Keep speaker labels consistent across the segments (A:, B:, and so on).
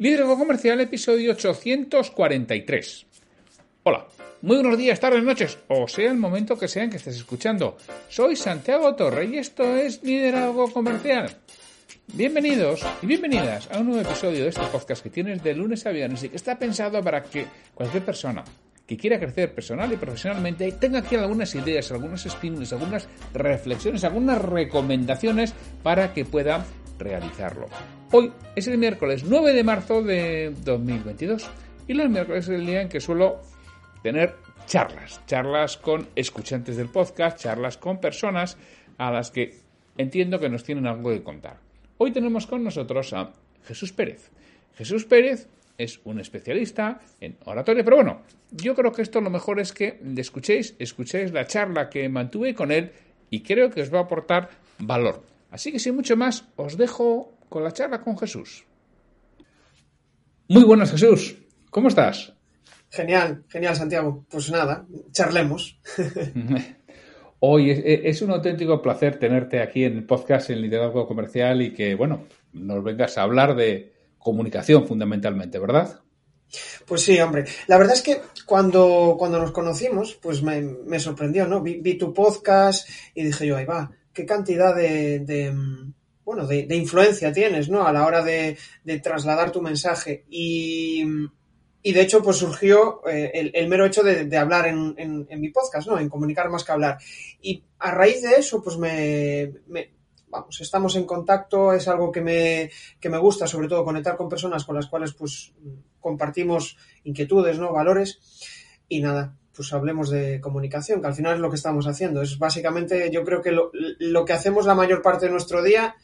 A: Liderazgo Comercial, episodio 843. Hola, muy buenos días, tardes, noches, o sea el momento que sean que estés escuchando. Soy Santiago Torre y esto es Liderazgo Comercial. Bienvenidos y bienvenidas a un nuevo episodio de este podcast que tienes de lunes a viernes y que está pensado para que cualquier persona que quiera crecer personal y profesionalmente tenga aquí algunas ideas, algunos estímulos, algunas reflexiones, algunas recomendaciones para que pueda realizarlo. Hoy es el miércoles 9 de marzo de 2022 y los miércoles es el día en que suelo tener charlas, charlas con escuchantes del podcast, charlas con personas a las que entiendo que nos tienen algo que contar. Hoy tenemos con nosotros a Jesús Pérez. Jesús Pérez es un especialista en oratoria, pero bueno, yo creo que esto lo mejor es que escuchéis, escuchéis la charla que mantuve con él y creo que os va a aportar valor. Así que sin mucho más, os dejo con la charla con Jesús. Muy buenas, Jesús. ¿Cómo estás?
B: Genial, genial, Santiago. Pues nada, charlemos.
A: Hoy es, un auténtico placer tenerte aquí en el podcast en Liderazgo Comercial y que, bueno, nos vengas a hablar de comunicación fundamentalmente, ¿verdad?
B: Pues sí, hombre. La verdad es que cuando, cuando nos conocimos, pues me, sorprendió, ¿no? Vi, tu podcast y dije yo, ahí va, qué cantidad de, bueno, de, influencia tienes, ¿no? A la hora de, trasladar tu mensaje. Y, de hecho, pues surgió eh, el, mero hecho de, hablar en, mi podcast, ¿no? En comunicar más que hablar. Y a raíz de eso, pues me, vamos, estamos en contacto, es algo que me, que me gusta, sobre todo conectar con personas con las cuales, pues, compartimos inquietudes, ¿no? Valores. Y nada, pues hablemos de comunicación, que al final es lo que estamos haciendo. Es básicamente, yo creo que lo, que hacemos la mayor parte de nuestro día,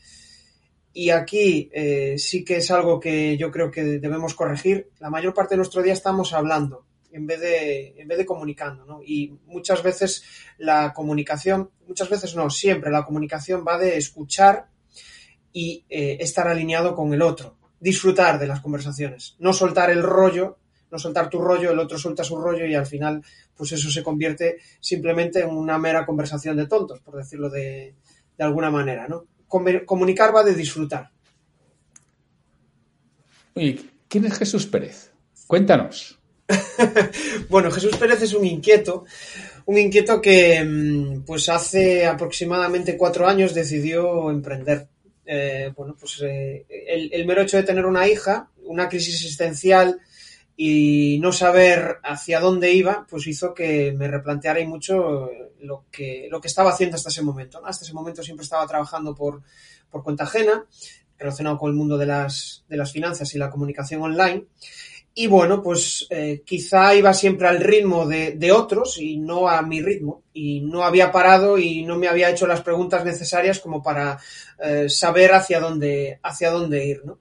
B: y aquí eh, sí que es algo que yo creo que debemos corregir, la mayor parte de nuestro día estamos hablando en vez de, en vez de comunicando, ¿no? Y muchas veces la comunicación, muchas veces no, siempre la comunicación va de escuchar y eh, estar alineado con el otro, disfrutar de las conversaciones, no soltar el rollo no soltar tu rollo, el otro suelta su rollo y al final, pues eso se convierte simplemente en una mera conversación de tontos, por decirlo de, alguna manera, ¿no? Comunicar va de disfrutar.
A: ¿Y quién es Jesús Pérez? Cuéntanos.
B: bueno, Jesús Pérez es un inquieto, un inquieto que mm, pues hace aproximadamente cuatro años decidió emprender. Eh, bueno, pues eh, el, el, mero hecho de tener una hija, una crisis existencial y no saber hacia dónde iba, pues hizo que me replanteara y mucho lo que, lo que estaba haciendo hasta ese momento. Hasta ese momento siempre estaba trabajando por, por cuenta ajena, relacionado con el mundo de las, de las finanzas y la comunicación online. Y bueno, pues eh, quizá iba siempre al ritmo de, de, otros y no a mi ritmo. Y no había parado y no me había hecho las preguntas necesarias como para eh, saber hacia dónde, hacia dónde ir, ¿no?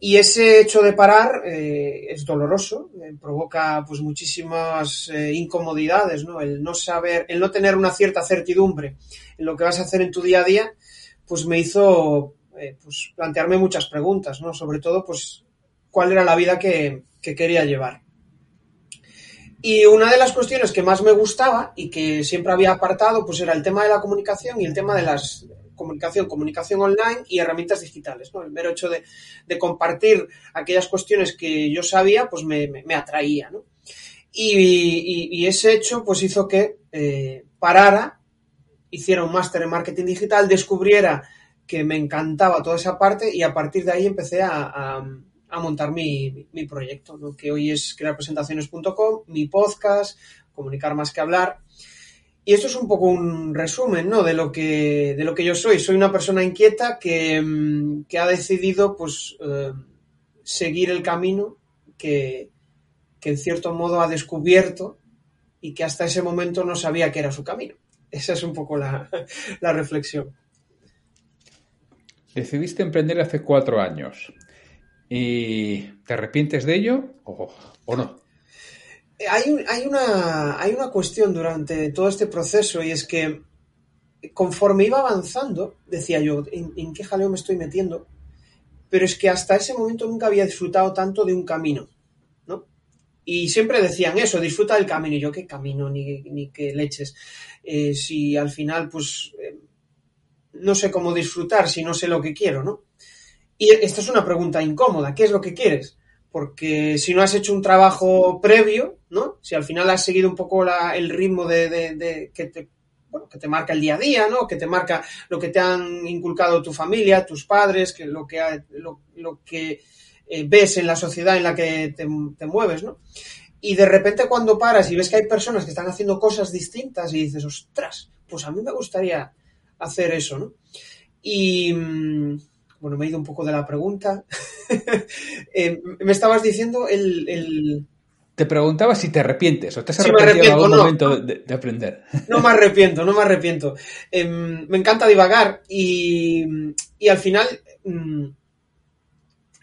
B: Y ese hecho de parar eh, es doloroso, eh, provoca pues muchísimas eh, incomodidades, ¿no? El no saber, el no tener una cierta certidumbre en lo que vas a hacer en tu día a día, pues me hizo pues plantearme muchas preguntas, ¿no? Sobre todo, pues, cuál era la vida que, que quería llevar. Y una de las cuestiones que más me gustaba y que siempre había apartado, pues era el tema de la comunicación y el tema de las, comunicación, comunicación online y herramientas digitales. ¿no? El mero hecho de, compartir aquellas cuestiones que yo sabía, pues me, atraía. ¿no? Y, ese hecho pues hizo que eh, parara, hiciera un máster en marketing digital, descubriera que me encantaba toda esa parte y a partir de ahí empecé a, montar mi, mi proyecto, ¿no? que hoy es crearpresentaciones.com, mi podcast, comunicar más que hablar. Y esto es un poco un resumen, ¿no? De lo que, de lo que yo soy. Soy una persona inquieta que, mm, ha decidido, pues, eh, seguir el camino que, en cierto modo ha descubierto y que hasta ese momento no sabía que era su camino. Esa es un poco la, la reflexión.
A: Decidiste emprender hace cuatro años. ¿Y te arrepientes de ello o, no?
B: Hay, hay, una, hay una cuestión durante todo este proceso y es que conforme iba avanzando, decía yo, ¿en, qué jaleo me estoy metiendo? Pero es que hasta ese momento nunca había disfrutado tanto de un camino, ¿no? Y siempre decían eso, disfruta del camino. Y yo, ¿qué camino? Ni, ni qué leches. Eh, si al final, pues, eh, no sé cómo disfrutar si no sé lo que quiero, ¿no? Y esta es una pregunta incómoda, ¿qué es lo que quieres? Porque si no has hecho un trabajo previo, ¿no? Si al final has seguido un poco el ritmo de, que te que te marca el día a día, ¿no? Que te marca lo que te han inculcado tu familia, tus padres, que lo que, lo, que eh, ves en la sociedad en la que te, te, mueves, ¿no? Y de repente cuando paras y ves que hay personas que están haciendo cosas distintas y dices, ostras, pues a mí me gustaría hacer eso, ¿no? Y, mm, bueno, me he ido un poco de la pregunta. Eh, me estabas diciendo el,
A: Te preguntaba si te arrepientes o te has arrepentido en algún momento de, aprender.
B: No me arrepiento, no me arrepiento. Em, me encanta divagar y, y al final mm,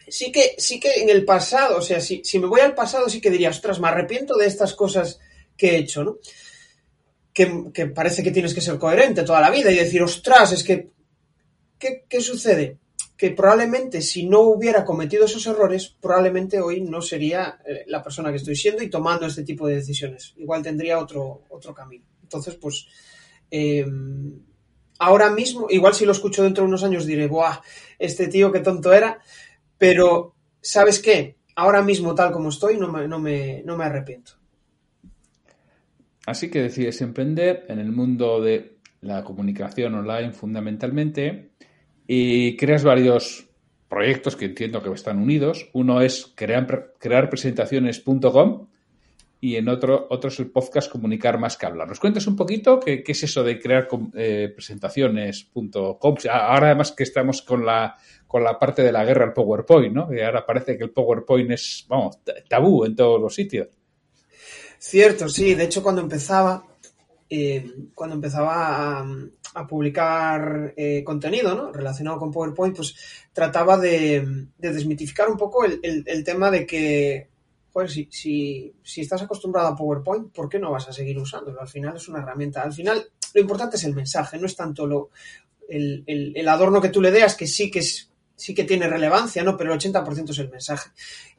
B: sí que, sí que en el pasado, o sea, si, si me voy al pasado sí que diría, ostras, me arrepiento de estas cosas que he hecho, ¿no? Que, que, parece que tienes que ser coherente toda la vida y decir, ostras, es que, ¿qué, qué sucede? Que probablemente si no hubiera cometido esos errores, probablemente hoy no sería eh, la persona que estoy siendo y tomando este tipo de decisiones. Igual tendría otro, otro camino. Entonces, pues, em, ahora mismo, igual si lo escucho dentro de unos años diré, ¡buah! Este tío qué tonto era, pero, ¿sabes qué? Ahora mismo, tal como estoy, no me, no me, no me arrepiento.
A: Así que decides emprender en el mundo de la comunicación online fundamentalmente y creas varios proyectos que entiendo que están unidos. Uno es crear, crearpresentaciones.com y en otro, otro es el podcast Comunicar más que hablar. ¿Nos cuentas un poquito qué, es eso de crear eh, presentaciones.com? Ahora además que estamos con la, con la parte de la guerra al PowerPoint, ¿no? Y ahora parece que el PowerPoint es, vamos, tabú en todos los sitios.
B: Cierto, sí. De hecho, cuando empezaba, eh, cuando empezaba a, publicar eh, contenido ¿no? relacionado con PowerPoint, pues trataba de, desmitificar un poco el, tema de que, pues si, si, estás acostumbrado a PowerPoint, ¿por qué no vas a seguir usándolo? Al final es una herramienta. Al final lo importante es el mensaje, no es tanto lo, el, el adorno que tú le das, que sí que es sí que tiene relevancia, ¿no? Pero el 80% es el mensaje.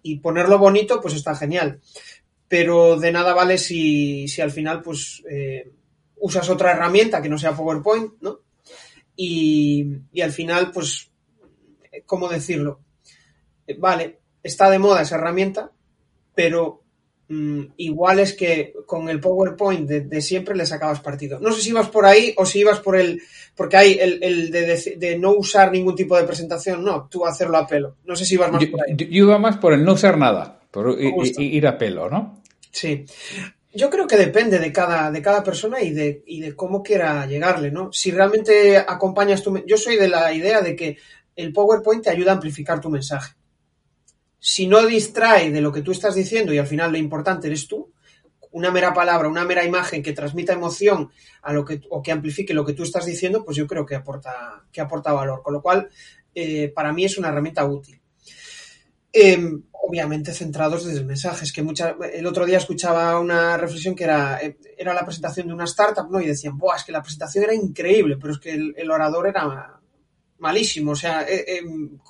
B: Y ponerlo bonito, pues está genial. Pero de nada vale si, si al final, pues, eh, usas otra herramienta que no sea PowerPoint, ¿no? Y, al final, pues, ¿cómo decirlo? Vale, está de moda esa herramienta, pero mm, igual es que con el PowerPoint de, siempre le sacabas partido. No sé si ibas por ahí o si ibas por el. Porque hay el, de, no usar ningún tipo de presentación, no, tú hacerlo a pelo. No sé si ibas más por ahí.
A: Yo, iba más por el no usar nada, por ir a pelo, ¿no?
B: Sí yo creo que depende de cada, de cada persona y de, y de cómo quiera llegarle, ¿no? Si realmente acompañas tu... Yo soy de la idea de que el PowerPoint te ayuda a amplificar tu mensaje. Si no distrae de lo que tú estás diciendo y al final lo importante eres tú, una mera palabra, una mera imagen que transmita emoción a lo que, o que amplifique lo que tú estás diciendo, pues yo creo que aporta, que aporta valor. Con lo cual, eh, para mí es una herramienta útil. Em, obviamente centrados desde el mensaje. Que el otro día escuchaba una reflexión que era, eh, era la presentación de una startup, ¿no? Y decían, Buah, es que la presentación era increíble, pero es que el, orador era malísimo. O sea, eh, eh,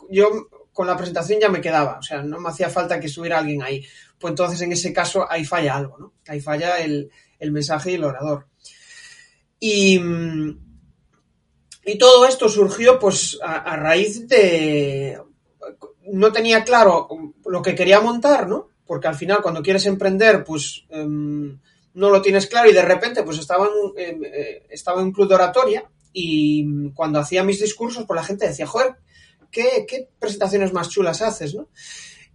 B: yo con la presentación ya me quedaba, o sea, no me hacía falta que estuviera alguien ahí. Pues entonces en ese caso ahí falla algo, ¿no? Ahí falla el, mensaje y el orador. Y, y todo esto surgió pues a raíz de no tenía claro lo que quería montar, ¿no? Porque al final cuando quieres emprender, pues em, no lo tienes claro y de repente pues estaba en, eh, estaba en un club de oratoria y cuando hacía mis discursos, pues la gente decía, joder, ¿qué, qué presentaciones más chulas haces, ¿no?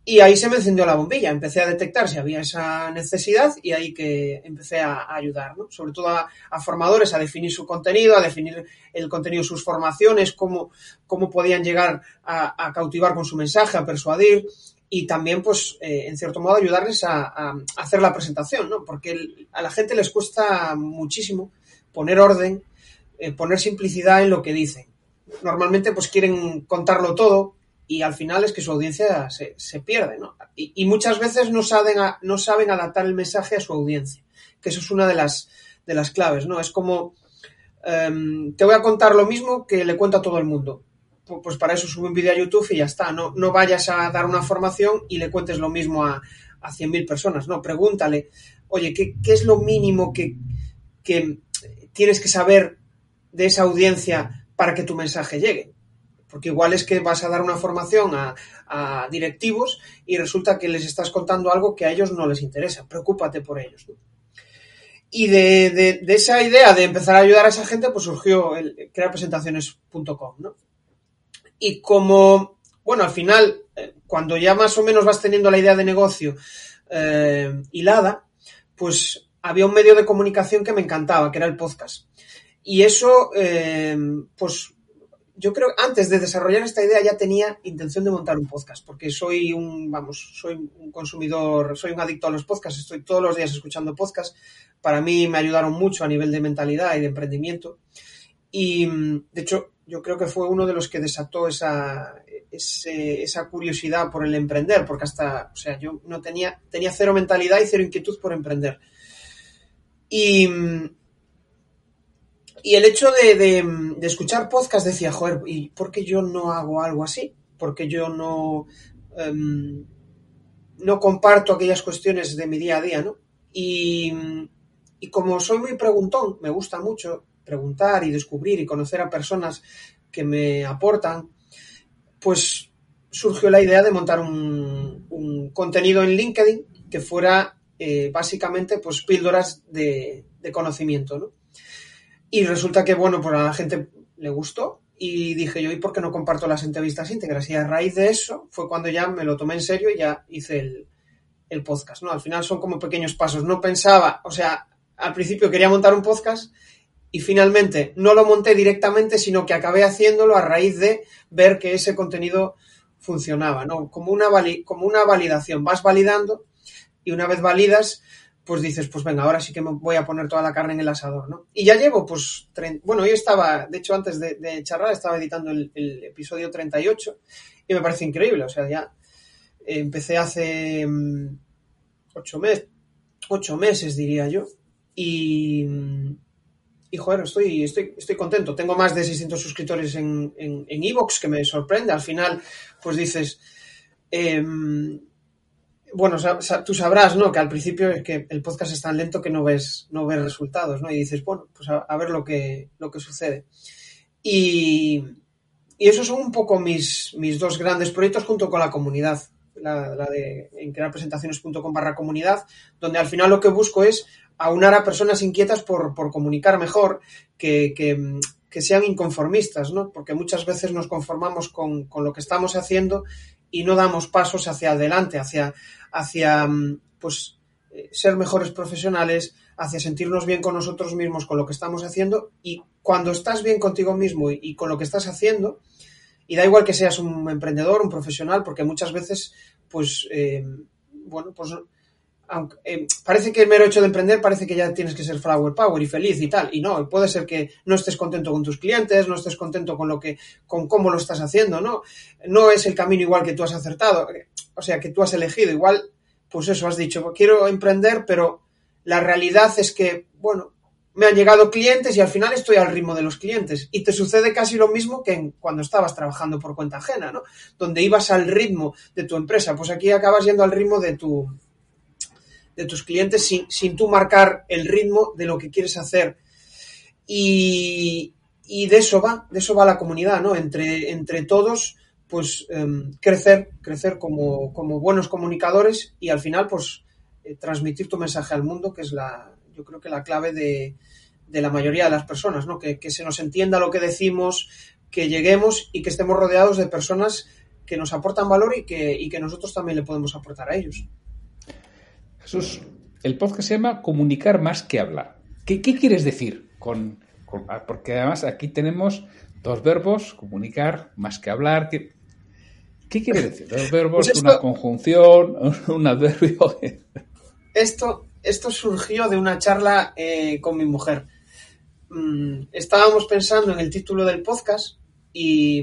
B: Y ahí se me encendió la bombilla, empecé a detectar si había esa necesidad y ahí que empecé a, ayudar, ¿no? Sobre todo a, formadores a definir su contenido, a definir el contenido de sus formaciones, cómo, cómo podían llegar a, cautivar con su mensaje, a persuadir y también, pues, eh, en cierto modo, ayudarles a, hacer la presentación, ¿no? Porque a la gente les cuesta muchísimo poner orden, eh, poner simplicidad en lo que dicen. Normalmente, pues, quieren contarlo todo y al final es que su audiencia se, se pierde, ¿no? Y, y, muchas veces no saben, a, no saben adaptar el mensaje a su audiencia, que eso es una de las, de las claves, ¿no? Es como, um, te voy a contar lo mismo que le cuento a todo el mundo. Pues para eso sube un vídeo a YouTube y ya está, no, no vayas a dar una formación y le cuentes lo mismo a, a 100.000 personas, no, pregúntale, oye, ¿qué, qué es lo mínimo que, que tienes que saber de esa audiencia para que tu mensaje llegue? Porque igual es que vas a dar una formación a, directivos y resulta que les estás contando algo que a ellos no les interesa. Preocúpate por ellos. Y de, esa idea de empezar a ayudar a esa gente, pues surgió el crearpresentaciones.com, ¿no? Y como, bueno, al final, eh, cuando ya más o menos vas teniendo la idea de negocio eh, hilada, pues había un medio de comunicación que me encantaba, que era el podcast. Y eso, eh, pues yo creo antes de desarrollar esta idea ya tenía intención de montar un podcast, porque soy un, vamos, soy un consumidor, soy un adicto a los podcasts, estoy todos los días escuchando podcasts. Para mí me ayudaron mucho a nivel de mentalidad y de emprendimiento. Y de hecho, yo creo que fue uno de los que desató esa, esa curiosidad por el emprender, porque hasta, o sea, yo no tenía, tenía cero mentalidad y cero inquietud por emprender. Y, y el hecho de, de, escuchar podcast decía, joder, ¿y por qué yo no hago algo así? Porque yo no, um, no comparto aquellas cuestiones de mi día a día, ¿no? Y, y, como soy muy preguntón, me gusta mucho preguntar y descubrir y conocer a personas que me aportan, pues surgió la idea de montar un, un contenido en LinkedIn que fuera eh, básicamente pues píldoras de, de conocimiento, ¿no? Y resulta que, bueno, pues a la gente le gustó y dije yo, ¿y por qué no comparto las entrevistas íntegras? Y a raíz de eso fue cuando ya me lo tomé en serio y ya hice el, el podcast, ¿no? Al final son como pequeños pasos. No pensaba, o sea, al principio quería montar un podcast y finalmente no lo monté directamente, sino que acabé haciéndolo a raíz de ver que ese contenido funcionaba, ¿no? Como una, vali como una validación. Vas validando y una vez validas, pues dices, pues venga, ahora sí que me voy a poner toda la carne en el asador, ¿no? Y ya llevo, pues, bueno, yo estaba, de hecho, antes de, charlar, estaba editando el, episodio 38 y me parece increíble, o sea, ya empecé hace um, ocho, mes, ocho meses, diría yo, y, y joder, estoy, estoy, estoy contento. Tengo más de 600 suscriptores en en, en Evox, que me sorprende. Al final, pues dices, eh, bueno, tú sabrás, ¿no? Que al principio es que el podcast es tan lento que no ves, no ves resultados, ¿no? Y dices, bueno, pues a, ver lo que, lo que sucede. Y, y esos son un poco mis, mis dos grandes proyectos junto con la comunidad, la, la de en crearpresentaciones.com barra comunidad, donde al final lo que busco es aunar a personas inquietas por, por comunicar mejor, que, que, que, sean inconformistas, ¿no? Porque muchas veces nos conformamos con, con lo que estamos haciendo y no damos pasos hacia adelante, hacia, hacia pues ser mejores profesionales, hacia sentirnos bien con nosotros mismos, con lo que estamos haciendo. Y cuando estás bien contigo mismo y, y con lo que estás haciendo, y da igual que seas un emprendedor, un profesional, porque muchas veces, pues, eh, bueno, pues aunque, eh, parece que el mero hecho de emprender parece que ya tienes que ser flower power y feliz y tal. Y no, puede ser que no estés contento con tus clientes, no estés contento con lo que, con cómo lo estás haciendo, ¿no? No es el camino igual que tú has acertado, o sea, que tú has elegido. Igual, pues eso, has dicho, quiero emprender, pero la realidad es que, bueno, me han llegado clientes y al final estoy al ritmo de los clientes. Y te sucede casi lo mismo que en, cuando estabas trabajando por cuenta ajena, ¿no? Donde ibas al ritmo de tu empresa. Pues aquí acabas yendo al ritmo de tu, de tus clientes sin, sin tú marcar el ritmo de lo que quieres hacer. Y, y de eso va, de eso va la comunidad, ¿no? Entre, entre todos, pues eh, crecer, crecer como, como, buenos comunicadores y al final, pues eh, transmitir tu mensaje al mundo, que es la, yo creo que la clave de, de la mayoría de las personas, ¿no? Que, que se nos entienda lo que decimos, que lleguemos y que estemos rodeados de personas que nos aportan valor y que, y que nosotros también le podemos aportar a ellos.
A: Jesús, el podcast se llama Comunicar más que hablar. ¿Qué, qué quieres decir con, con, Porque además aquí tenemos dos verbos, comunicar más que hablar. ¿Qué, qué quiere decir? Dos verbos, pues esto, una conjunción, un adverbio.
B: Esto, esto surgió de una charla eh, con mi mujer. Mm, estábamos pensando en el título del podcast y,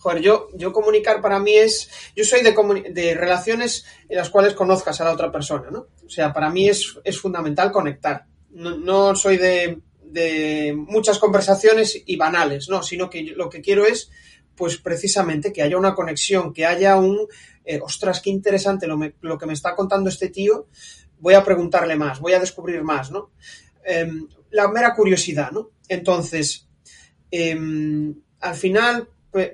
B: Joder, yo, yo comunicar para mí es. Yo soy de, de relaciones en las cuales conozcas a la otra persona, ¿no? O sea, para mí es, es fundamental conectar. No, soy de, de, muchas conversaciones y banales, ¿no? Sino que lo que quiero es, pues precisamente, que haya una conexión, que haya un. Eh, ostras, qué interesante lo, lo, que me está contando este tío. Voy a preguntarle más, voy a descubrir más, ¿no? Eh, la mera curiosidad, ¿no? Entonces, eh, al final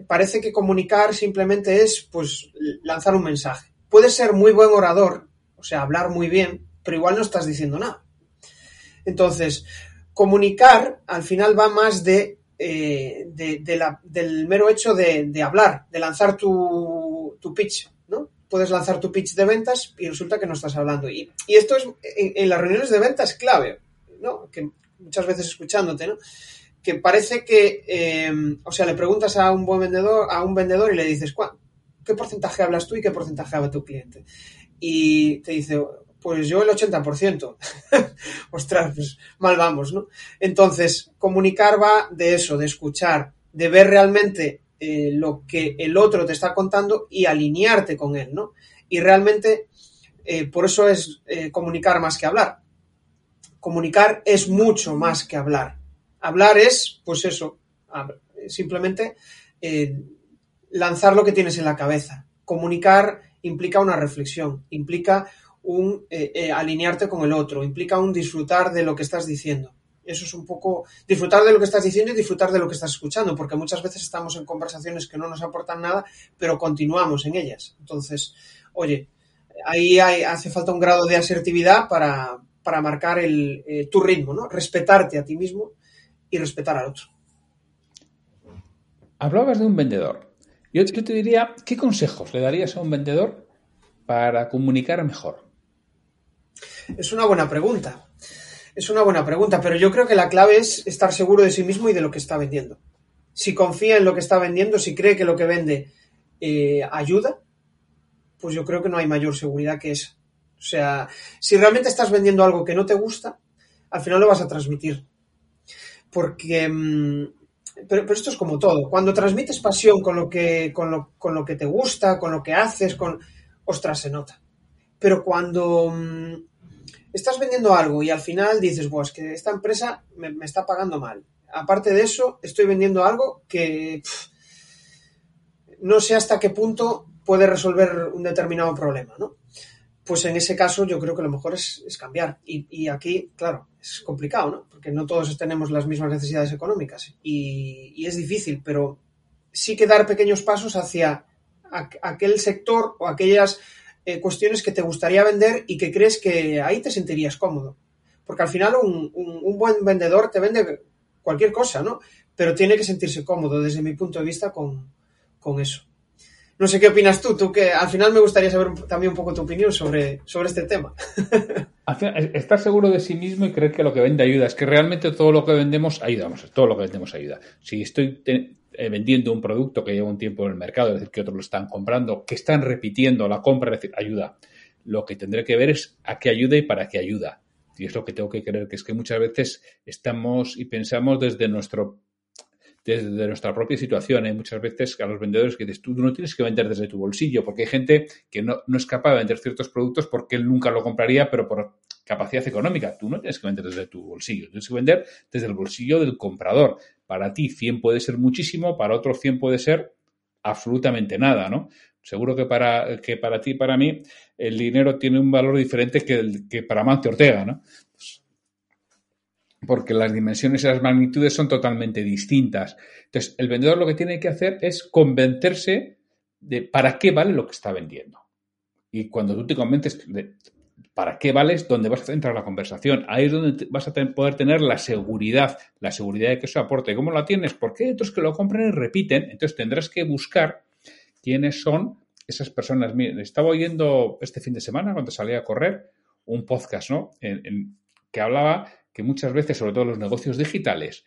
B: parece que comunicar simplemente es pues lanzar un mensaje. Puedes ser muy buen orador, o sea, hablar muy bien, pero igual no estás diciendo nada. Entonces, comunicar al final va más de, eh, la, del mero hecho de, de hablar, de lanzar tu, tu, pitch, ¿no? Puedes lanzar tu pitch de ventas y resulta que no estás hablando. Y, y esto es en, en, las reuniones de ventas clave, ¿no? Que muchas veces escuchándote, ¿no? Que parece que, eh, o sea, le preguntas a un buen vendedor, a un vendedor y le dices, ¿qué porcentaje hablas tú y qué porcentaje habla tu cliente? Y te dice, pues yo el 80%. Ostras, pues mal vamos, ¿no? Entonces, comunicar va de eso, de escuchar, de ver realmente eh, lo que el otro te está contando y alinearte con él, ¿no? Y realmente, eh, por eso es comunicar más que hablar. Comunicar es mucho más que hablar Hablar es, pues eso, simplemente eh, lanzar lo que tienes en la cabeza. Comunicar implica una reflexión, implica un eh, eh, alinearte con el otro, implica un disfrutar de lo que estás diciendo. Eso es un poco disfrutar de lo que estás diciendo y disfrutar de lo que estás escuchando, porque muchas veces estamos en conversaciones que no nos aportan nada, pero continuamos en ellas. Entonces, oye, ahí hay, hace falta un grado de asertividad para, marcar el, tu ritmo, ¿no? Respetarte a ti mismo y respetar al otro.
A: Hablabas de un vendedor. Yo te diría, ¿qué consejos le darías a un vendedor para comunicar mejor?
B: Es una buena pregunta. Es una buena pregunta, pero yo creo que la clave es estar seguro de sí mismo y de lo que está vendiendo. Si confía en lo que está vendiendo, si cree que lo que vende eh, ayuda, pues yo creo que no hay mayor seguridad que esa. O sea, si realmente estás vendiendo algo que no te gusta, al final lo vas a transmitir porque... Mm, pero, esto es como todo. Cuando transmites pasión con lo, que, con, lo, con lo que te gusta, con lo que haces, con... Ostras, se nota. Pero cuando mmm, estás vendiendo algo y al final dices, pues que esta empresa me, me, está pagando mal. Aparte de eso, estoy vendiendo algo que no sé hasta qué punto puede resolver un determinado problema, ¿no? Pues en ese caso yo creo que lo mejor es, cambiar. Y, aquí, claro, es complicado, ¿no? Porque no todos tenemos las mismas necesidades económicas y, es difícil, pero sí que dar pequeños pasos hacia aquel sector o aquellas eh, cuestiones que te gustaría vender y que crees que ahí te sentirías cómodo. Porque al final un, un, un buen vendedor te vende cualquier cosa, ¿no? Pero tiene que sentirse cómodo desde mi punto de vista con, con eso. No sé qué opinas tú, tú que al final me gustaría saber también un poco tu opinión sobre, sobre este tema.
A: Estar seguro de sí mismo y creer que lo que vende ayuda. Es que realmente todo lo que vendemos ayuda, vamos, todo lo que vendemos ayuda. Si estoy eh, vendiendo un producto que lleva un tiempo en el mercado, es decir, que otros lo están comprando, que están repitiendo la compra, es decir, ayuda. Lo que tendré que ver es a qué ayuda y para qué ayuda. Y es lo que tengo que creer, que es que muchas veces estamos y pensamos desde nuestro desde nuestra propia situación. Hay muchas veces a los vendedores que dices, tú no tienes que vender desde tu bolsillo, porque hay gente que no, no, es capaz de vender ciertos productos porque él nunca lo compraría, pero por capacidad económica. Tú no tienes que vender desde tu bolsillo, tienes que vender desde el bolsillo del comprador. Para ti 100 puede ser muchísimo, para otro 100 puede ser absolutamente nada, ¿no? Seguro que para, que para ti y para mí el dinero tiene un valor diferente que, que para Mante Ortega, ¿no? Porque las dimensiones y las magnitudes son totalmente distintas. Entonces, el vendedor lo que tiene que hacer es convencerse de para qué vale lo que está vendiendo. Y cuando tú te convences de para qué vale es donde vas a centrar la conversación. Ahí es donde vas a poder tener la seguridad, la seguridad de que eso aporte. ¿Cómo la tienes? Porque hay otros que lo compran y repiten. Entonces tendrás que buscar quiénes son esas personas. Estaba oyendo este fin de semana, cuando salía a correr, un podcast, ¿no? En, que hablaba que muchas veces, sobre todo los negocios digitales,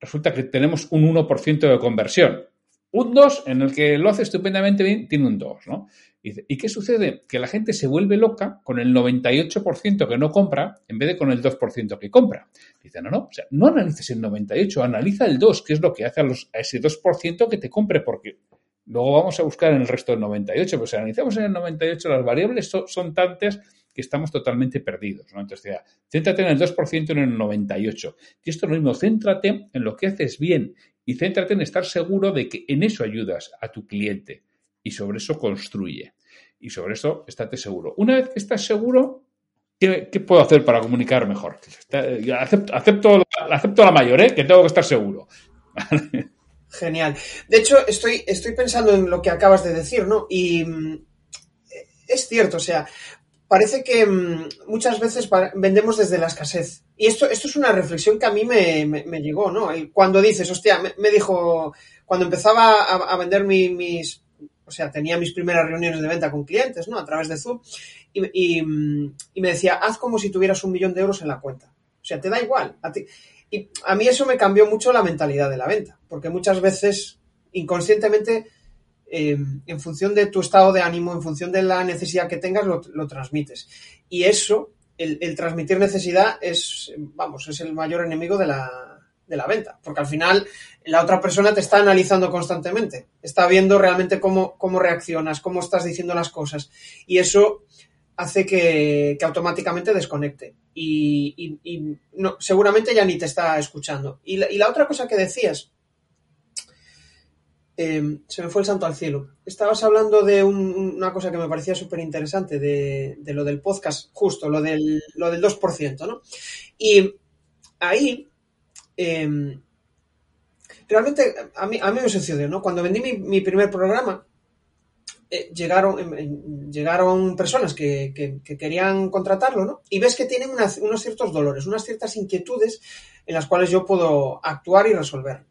A: resulta que tenemos un 1% de conversión. un 2 en el que lo hace estupendamente bien, tiene un 2, ¿no? ¿Y qué sucede? Que la gente se vuelve loca con el 98% que no compra en vez de con el 2% que compra. Dice, no, no, o sea, no analices el 98, analiza el 2, que es lo que hace a, los, a ese 2% que te compre, porque luego vamos a buscar en el resto del 98, pero si analizamos en el 98, las variables son, tantas que estamos totalmente perdidos. ¿no? Entonces, céntrate en el 2% y en el 98. Y esto es lo mismo, céntrate en lo que haces bien y céntrate en estar seguro de que en eso ayudas a tu cliente y sobre eso construye. Y sobre eso estate seguro. Una vez que estás seguro, ¿qué, puedo hacer para comunicar mejor? Acepto, acepto, acepto la mayor, ¿eh? que tengo que estar seguro.
B: Genial. De hecho, estoy, estoy pensando en lo que acabas de decir, ¿no? Y mm, es cierto, o sea, parece que mm, muchas veces vendemos desde la escasez. Y esto, esto es una reflexión que a mí me, llegó, ¿no? Cuando dices, hostia, me, dijo, cuando empezaba a, vender mis, o sea, tenía mis primeras reuniones de venta con clientes, ¿no? A través de Zoom. Y, me decía, haz como si tuvieras un millón de euros en la cuenta. O sea, te da igual. A ti. Y a mí eso me cambió mucho la mentalidad de la venta, porque muchas veces, inconscientemente, eh, en función de tu estado de ánimo, en función de la necesidad que tengas, lo, transmites. Y eso, el, transmitir necesidad, es, vamos, es el mayor enemigo de la, de la venta, porque al final la otra persona te está analizando constantemente, está viendo realmente cómo, cómo reaccionas, cómo estás diciendo las cosas y eso hace que, automáticamente desconecte y, no, seguramente ya ni te está escuchando. Y la, otra cosa que decías, em, se me fue el santo al cielo. Estabas hablando de una cosa que me parecía súper interesante, de, lo del podcast, justo, lo del, lo del 2%, ¿no? Y ahí Em, realmente a mí, a mí me sucedió, ¿no? Cuando vendí mi, primer programa, eh, llegaron, em, llegaron personas que, querían contratarlo, ¿no? Y ves que tienen unos ciertos dolores, unas ciertas inquietudes en las cuales yo puedo actuar y resolver.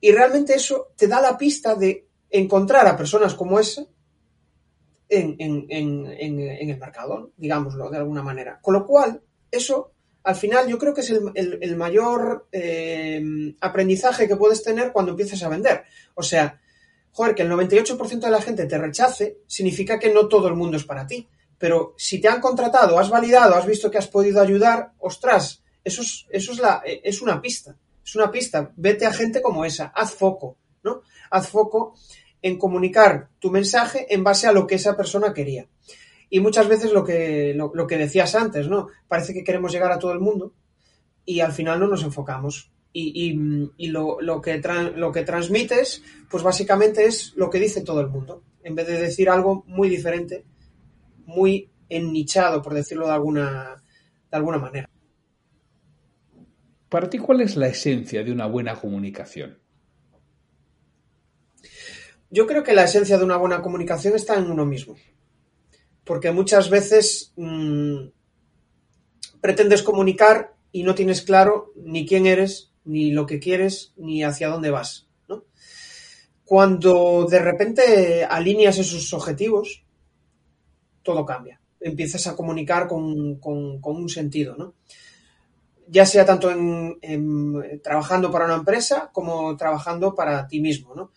B: Y realmente eso te da la pista de encontrar a personas como esa en, el mercado, digámoslo de alguna manera. Con lo cual, eso al final yo creo que es el, mayor eh, aprendizaje que puedes tener cuando empiezas a vender. O sea, joder, que el 98% de la gente te rechace significa que no todo el mundo es para ti. Pero si te han contratado, has validado, has visto que has podido ayudar, ostras, eso es, eso es, la, es una pista. Es una pista. Vete a gente como esa. Haz foco, ¿no? Haz foco en comunicar tu mensaje en base a lo que esa persona quería. Y muchas veces lo que, lo, que decías antes, ¿no? Parece que queremos llegar a todo el mundo y al final no nos enfocamos. Y, lo, que lo que transmites, pues básicamente es lo que dice todo el mundo, en vez de decir algo muy diferente, muy ennichado, por decirlo de alguna, de alguna manera.
A: Para ti, ¿cuál es la esencia de una buena comunicación?
B: Yo creo que la esencia de una buena comunicación está en uno mismo porque muchas veces mm, pretendes comunicar y no tienes claro ni quién eres, ni lo que quieres, ni hacia dónde vas. Cuando de repente alineas esos objetivos, todo cambia. Empiezas a comunicar con, un sentido, ¿no? Ya sea tanto en, trabajando para una empresa como trabajando para ti mismo, ¿no?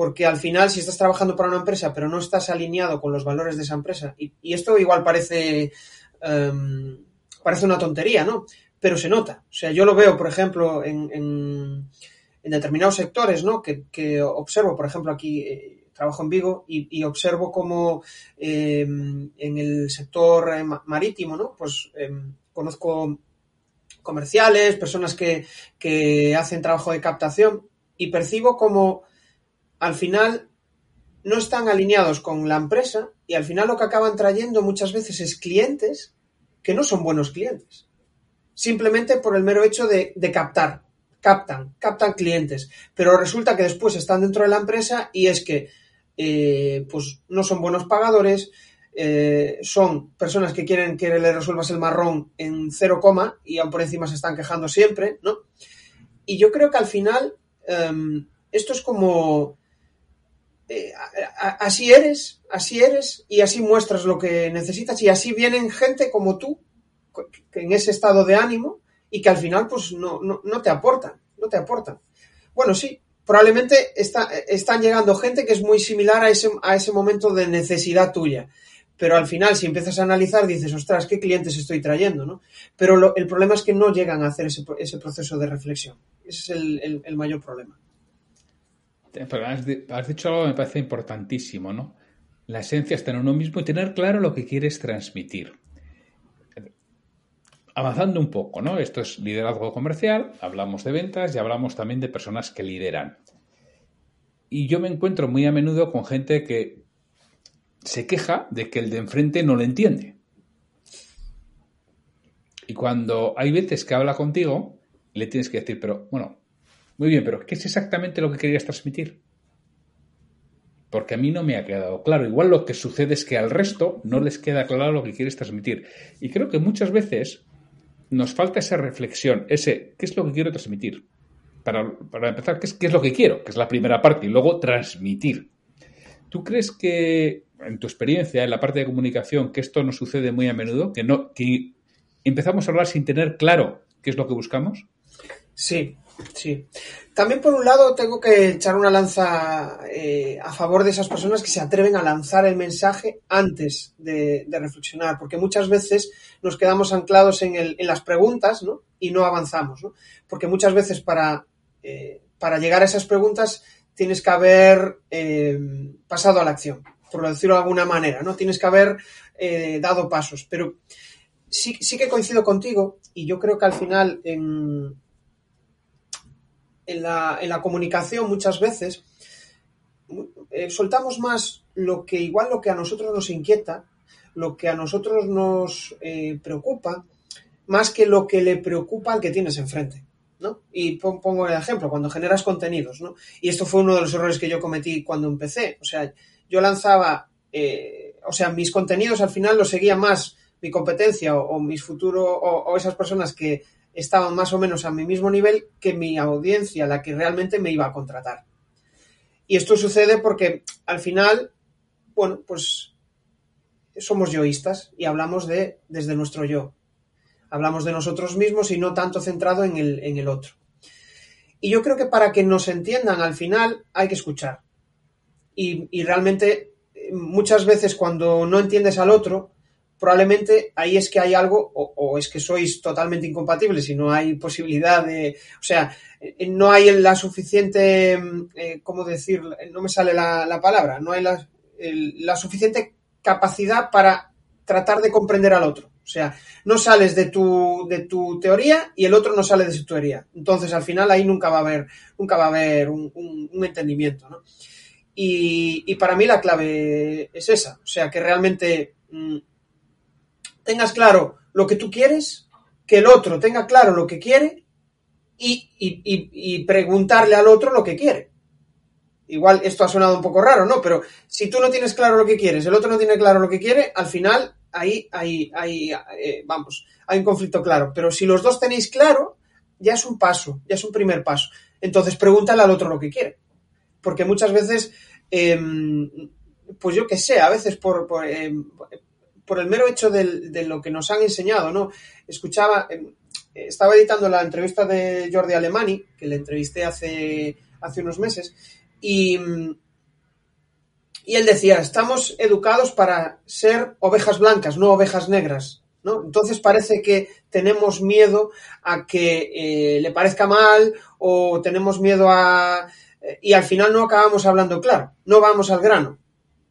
B: porque al final si estás trabajando para una empresa pero no estás alineado con los valores de esa empresa, y, esto igual parece, em, parece una tontería, ¿no? Pero se nota. O sea, yo lo veo, por ejemplo, en, determinados sectores, ¿no? Que, observo, por ejemplo, aquí eh, trabajo en Vigo y, observo como em, en el sector eh, marítimo, ¿no? Pues em, conozco comerciales, personas que, que hacen trabajo de captación y percibo como al final no están alineados con la empresa y al final lo que acaban trayendo muchas veces es clientes que no son buenos clientes. Simplemente por el mero hecho de, captar. Captan, captan clientes. Pero resulta que después están dentro de la empresa y es que eh, pues no son buenos pagadores, eh, son personas que quieren que le resuelvas el marrón en cero coma y aún por encima se están quejando siempre, ¿no? Y yo creo que al final em, esto es como eh, así eres, así eres y así muestras lo que necesitas y así vienen gente como tú en ese estado de ánimo y que al final pues no, no, te aportan, no te aportan. Bueno, sí, probablemente está, están llegando gente que es muy similar a ese, a ese momento de necesidad tuya. Pero al final, si empiezas a analizar, dices, ostras, ¿qué clientes estoy trayendo? ¿no? Pero el problema es que no llegan a hacer ese, proceso de reflexión. Ese es el, mayor problema.
A: Pero has, has, dicho algo que me parece importantísimo, ¿no? La esencia está en uno mismo y tener claro lo que quieres transmitir. Avanzando un poco, ¿no? Esto es liderazgo comercial, hablamos de ventas y hablamos también de personas que lideran. Y yo me encuentro muy a menudo con gente que se queja de que el de enfrente no le entiende. Y cuando hay veces que habla contigo, le tienes que decir, pero bueno, muy bien, pero ¿qué es exactamente lo que querías transmitir? Porque a mí no me ha quedado claro. Igual lo que sucede es que al resto no les queda claro lo que quieres transmitir. Y creo que muchas veces nos falta esa reflexión, ese, ¿qué es lo que quiero transmitir? Para, empezar, ¿qué es, ¿qué es lo que quiero? Que es la primera parte, y luego transmitir. ¿Tú crees que, en tu experiencia, en la parte de comunicación, que esto nos sucede muy a menudo? Que, no, que empezamos a hablar sin tener claro qué es lo que buscamos?
B: Sí, sí. También, por un lado, tengo que echar una lanza eh, a favor de esas personas que se atreven a lanzar el mensaje antes de, reflexionar, porque muchas veces nos quedamos anclados en, las preguntas ¿no? y no avanzamos. ¿no? Porque muchas veces para, eh, llegar a esas preguntas tienes que haber eh, pasado a la acción, por decirlo de alguna manera, ¿no? Tienes que haber dado pasos. Pero sí, que coincido contigo y yo creo que al final en en la, comunicación muchas veces eh, soltamos más lo que igual lo que a nosotros nos inquieta, lo que a nosotros nos eh, preocupa, más que lo que le preocupa al que tienes enfrente. ¿no? Y pongo el ejemplo, cuando generas contenidos, ¿no? Y esto fue uno de los errores que yo cometí cuando empecé. O sea, yo lanzaba, eh, o sea, mis contenidos al final los seguía más mi competencia o, mis futuros, o, esas personas que estaban más o menos a mi mismo nivel que mi audiencia, la que realmente me iba a contratar. Y esto sucede porque al final, bueno, pues somos yoístas y hablamos de desde nuestro yo. Hablamos de nosotros mismos y no tanto centrado en el, en el otro. Y yo creo que para que nos entiendan al final hay que escuchar. Y, realmente muchas veces cuando no entiendes al otro, probablemente ahí es que hay algo, o, es que sois totalmente incompatibles y no hay posibilidad de, o sea, eh, no hay la suficiente, mm, eh, ¿cómo decir? No me sale la, palabra, no hay la, la, suficiente capacidad para tratar de comprender al otro. O sea, no sales de tu, de tu teoría y el otro no sale de su teoría. Entonces, al final ahí nunca va a haber, nunca va a haber un, un entendimiento, ¿no? Y, y, para mí la clave es esa. O sea, que realmente mm, tengas claro lo que tú quieres, que el otro tenga claro lo que quiere y, preguntarle al otro lo que quiere. Igual esto ha sonado un poco raro, ¿no? Pero si tú no tienes claro lo que quieres, el otro no tiene claro lo que quiere, al final ahí, ahí, ahí eh, vamos, hay un conflicto claro. Pero si los dos tenéis claro, ya es un paso, ya es un primer paso. Entonces pregúntale al otro lo que quiere. Porque muchas veces, em, pues yo qué sé, a veces por, em, por el mero hecho de lo que nos han enseñado, ¿no? Escuchaba, em, estaba editando la entrevista de Jordi Alemani, que le entrevisté hace, hace unos meses, y, y él decía, estamos educados para ser ovejas blancas, no ovejas negras. ¿No? Entonces parece que tenemos miedo a que eh, le parezca mal o tenemos miedo a... y al final no acabamos hablando claro, no vamos al grano.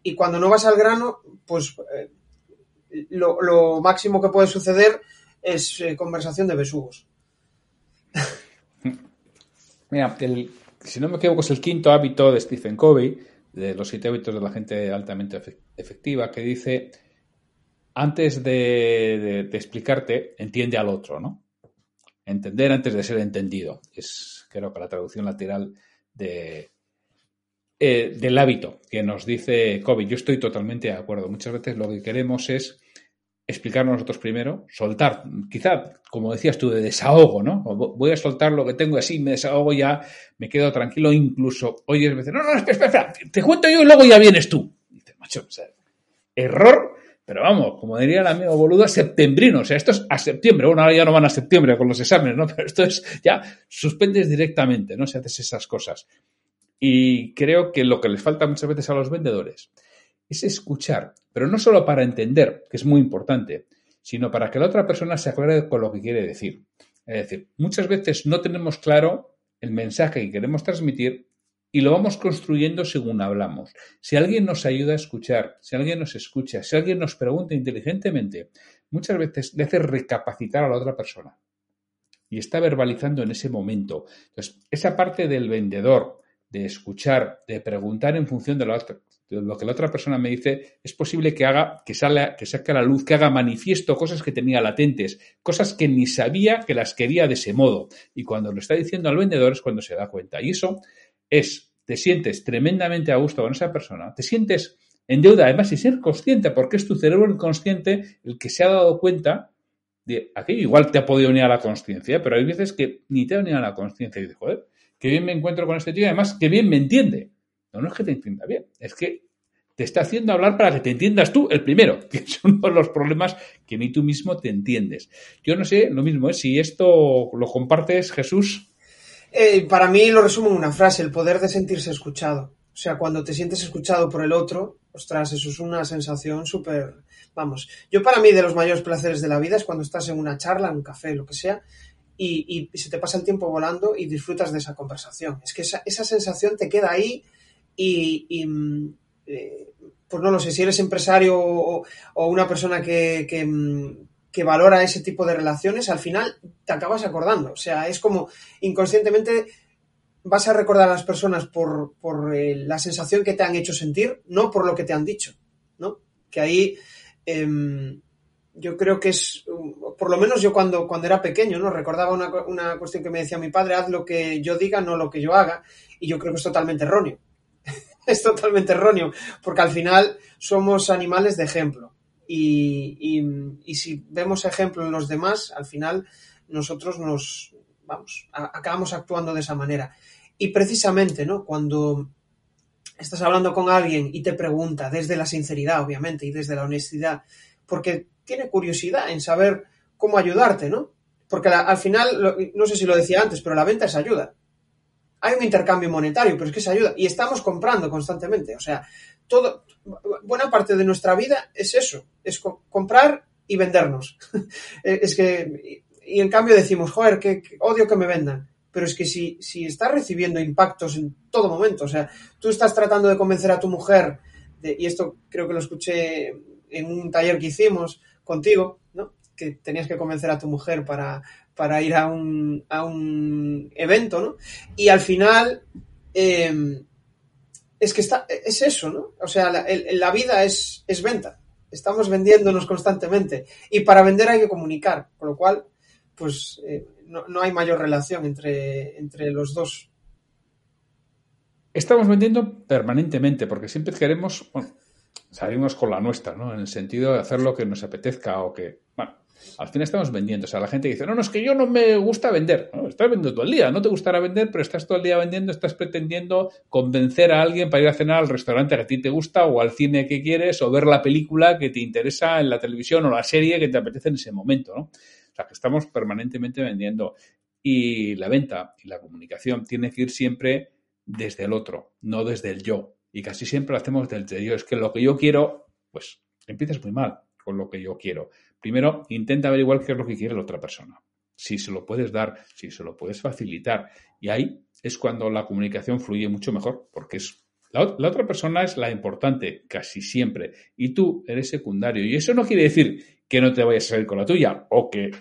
B: Y cuando no vas al grano, pues eh, lo, máximo que puede suceder es eh, conversación de besugos.
A: Mira, si no me equivoco, es el quinto hábito de Stephen Covey, de los siete hábitos de la gente altamente efectiva, que dice, antes de, explicarte, entiende al otro, ¿no? Entender antes de ser entendido. Es, creo que la traducción lateral eh, del hábito que nos dice Kobe. Yo estoy totalmente de acuerdo. Muchas veces lo que queremos es explicarnos nosotros primero, soltar, quizá, como decías tú, de desahogo, ¿no? Voy a soltar lo que tengo así, me desahogo ya, me quedo tranquilo, incluso oyes veces, no, no, espera, espera, te cuento yo y luego ya vienes tú. dices, macho, o sea, error, pero vamos, como diría el amigo boludo, septembrino, o sea, esto es a septiembre, bueno, ahora ya no van a septiembre con los exámenes, ¿no? Pero esto es, ya suspendes directamente, ¿no? Si haces esas cosas. Y creo que lo que les falta muchas veces a los vendedores es escuchar, pero no solo para entender, que es muy importante, sino para que la otra persona se aclare con lo que quiere decir. Es decir, muchas veces no tenemos claro el mensaje que queremos transmitir y lo vamos construyendo según hablamos. Si alguien nos ayuda a escuchar, si alguien nos escucha, si alguien nos pregunta inteligentemente, muchas veces le hace recapacitar a la otra persona. Y está verbalizando en ese momento. Entonces, esa parte del vendedor, de escuchar, de preguntar en función de, lo que la otra persona me dice, es posible que haga, que, salga, que saque a la luz, que haga manifiesto cosas que tenía latentes, cosas que ni sabía que las quería de ese modo. Y cuando lo está diciendo al vendedor es cuando se da cuenta. Y eso es, te sientes tremendamente a gusto con esa persona, te sientes en deuda, además, y ser consciente, porque es tu cerebro inconsciente el que se ha dado cuenta de aquello. Igual te ha podido unir a la consciencia, pero hay veces que ni te ha unido a la consciencia y dices, joder, qué bien me encuentro con este tío, además, qué bien me entiende. No, no es que te entienda bien, es que te está haciendo hablar para que te entiendas tú el primero, que es uno de los problemas que ni tú mismo te entiendes. Yo no sé, lo mismo, ¿eh? si esto lo compartes, Jesús.
B: Eh, para mí lo resumo en una frase, el poder de sentirse escuchado. O sea, cuando te sientes escuchado por el otro, ostras, eso es una sensación súper... Vamos, yo para mí de los mayores placeres de la vida es cuando estás en una charla, en un café, lo que sea, y, se te pasa el tiempo volando y disfrutas de esa conversación. Es que esa, sensación te queda ahí y, mm, eh, pues no lo sé, si eres empresario o, una persona que, mm, que, valora ese tipo de relaciones, al final te acabas acordando. O sea, es como inconscientemente vas a recordar a las personas por, por eh, la sensación que te han hecho sentir, no por lo que te han dicho, ¿no? Que ahí em, yo creo que es, por lo menos yo cuando, cuando era pequeño, ¿no? Recordaba una, una, cuestión que me decía mi padre, haz lo que yo diga, no lo que yo haga, y yo creo que es totalmente erróneo. es totalmente erróneo, porque al final somos animales de ejemplo. Y, si vemos ejemplo en los demás, al final nosotros nos, vamos, acabamos actuando de esa manera. Y precisamente, ¿no? Cuando estás hablando con alguien y te pregunta desde la sinceridad, obviamente, y desde la honestidad, porque tiene curiosidad en saber cómo ayudarte, ¿no? Porque al final, no sé si lo decía antes, pero la venta es ayuda. Hay un intercambio monetario, pero es que es ayuda. Y estamos comprando constantemente. O sea, todo, buena parte de nuestra vida es eso, es comprar y vendernos. es que, y en cambio decimos, joder, que, odio que me vendan. Pero es que si, si estás recibiendo impactos en todo momento, o sea, tú estás tratando de convencer a tu mujer, y esto creo que lo escuché en un taller que hicimos contigo, ¿no? Que tenías que convencer a tu mujer para, para ir a un, a un evento, ¿no? Y al final, em, es que está, es eso, ¿no? O sea, la, la vida es, es venta. Estamos vendiéndonos constantemente. Y para vender hay que comunicar, con lo cual, pues eh, no, no, hay mayor relación entre, entre los dos.
A: Estamos vendiendo permanentemente, porque siempre queremos, bueno, con la nuestra, ¿no? En el sentido de hacer lo que nos apetezca o que, al final estamos vendiendo. O sea, la gente dice, no, no, es que yo no me gusta vender. No, estás vendiendo todo el día. No te gustará vender, pero estás todo el día vendiendo, estás pretendiendo convencer a alguien para ir a cenar al restaurante que a ti te gusta o al cine que quieres o ver la película que te interesa en la televisión o la serie que te apetece en ese momento, ¿no? O sea, que estamos permanentemente vendiendo. Y la venta y la comunicación tiene que ir siempre desde el otro, no desde el yo. Y casi siempre lo hacemos desde yo. Es que lo que yo quiero, pues empiezas muy mal con lo que yo quiero. Primero, intenta averiguar qué es lo que quiere la otra persona. Si se lo puedes dar, si se lo puedes facilitar. Y ahí es cuando la comunicación fluye mucho mejor, porque es la, otra persona es la importante casi siempre y tú eres secundario. Y eso no quiere decir que no te vayas a salir con la tuya o que...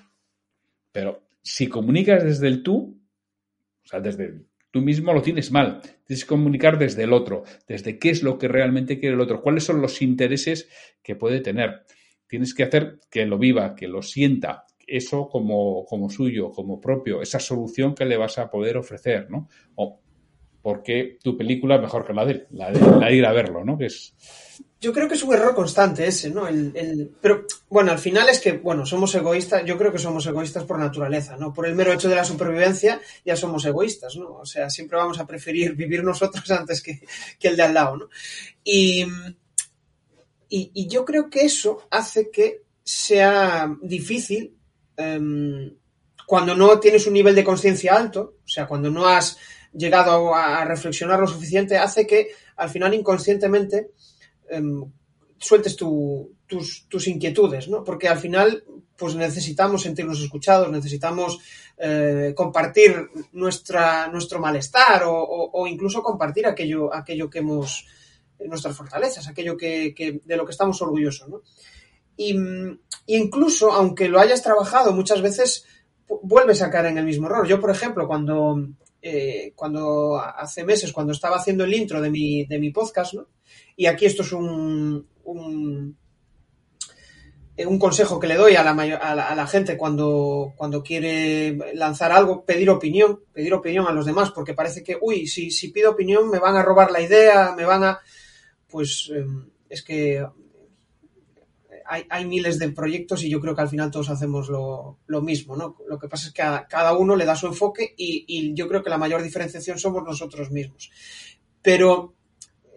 A: Pero si comunicas desde el tú, o sea, desde tú mismo lo tienes mal. Tienes que comunicar desde el otro, desde qué es lo que realmente quiere el otro, cuáles son los intereses que puede tener tienes que hacer que lo viva, que lo sienta, eso como, como suyo, como propio, esa solución que le vas a poder ofrecer, ¿no? O porque tu película es mejor que la de él, la de, ir a verlo, ¿no? Que es...
B: Yo creo que es un error constante ese, ¿no? El, Pero, bueno, al final es que, bueno, somos egoístas, yo creo que somos egoístas por naturaleza, ¿no? Por el mero hecho de la supervivencia ya somos egoístas, ¿no? O sea, siempre vamos a preferir vivir nosotros antes que, que el de al lado, ¿no? Y, y, yo creo que eso hace que sea difícil em, cuando no tienes un nivel de conciencia alto, o sea, cuando no has llegado a, reflexionar lo suficiente, hace que al final inconscientemente em, sueltes tus, tus, inquietudes, ¿no? Porque al final, pues necesitamos sentirnos escuchados, necesitamos eh, compartir nuestra, nuestro malestar o, incluso compartir aquello, aquello que hemos, nuestras fortalezas, aquello que, de lo que estamos orgullosos, ¿no? Y, incluso, aunque lo hayas trabajado, muchas veces vuelves a caer en el mismo error. Yo, por ejemplo, cuando, eh, cuando hace meses, cuando estaba haciendo el intro de mi, de mi podcast, ¿no? Y aquí esto es un, un, eh, consejo que le doy a la, a la, gente cuando, cuando quiere lanzar algo, pedir opinión, pedir opinión a los demás, porque parece que, uy, si, si pido opinión me van a robar la idea, me van a... Pues em, es que hay, hay, miles de proyectos y yo creo que al final todos hacemos lo, lo mismo, ¿no? Lo que pasa es que a cada uno le da su enfoque y, y yo creo que la mayor diferenciación somos nosotros mismos. Pero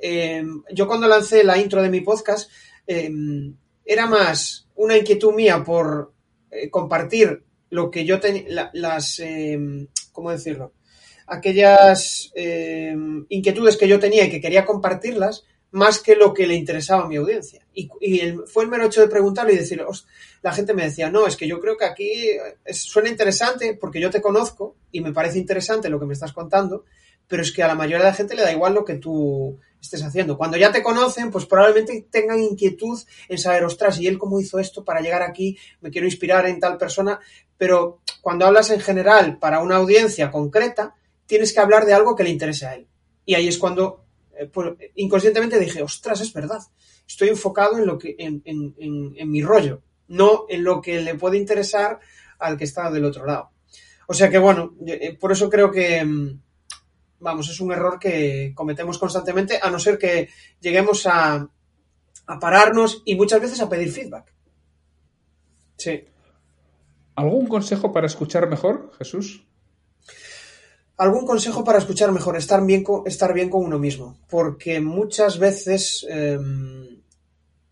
B: Em, yo cuando lancé la intro de mi podcast, em, era más una inquietud mía por eh, compartir lo que yo tenía, las, ¿cómo decirlo? Aquellas inquietudes que yo tenía y que quería compartirlas, más que lo que le interesaba a mi audiencia. Y, fue el mero hecho de preguntarlo y decir, la gente me decía, no, es que yo creo que aquí suena interesante porque yo te conozco y me parece interesante lo que me estás contando, pero es que a la mayoría de la gente le da igual lo que tú estés haciendo. Cuando ya te conocen, pues probablemente tengan inquietud en saber, ostras, ¿y él cómo hizo esto para llegar aquí? Me quiero inspirar en tal persona. Pero cuando hablas en general para una audiencia concreta, tienes que hablar de algo que le interese a él. Y ahí es cuando eh, pues, inconscientemente dije, ostras, es verdad. Estoy enfocado en lo que, en, en, en mi rollo, no en lo que le puede interesar al que está del otro lado. O sea que bueno, eh, por eso creo que, mm, vamos, es un error que cometemos constantemente, a no ser que lleguemos a, pararnos y muchas veces a pedir feedback. Sí.
A: ¿Algún consejo para escuchar mejor, Jesús?
B: Algún consejo para escuchar mejor, estar bien con, estar bien con uno mismo. Porque muchas veces, em,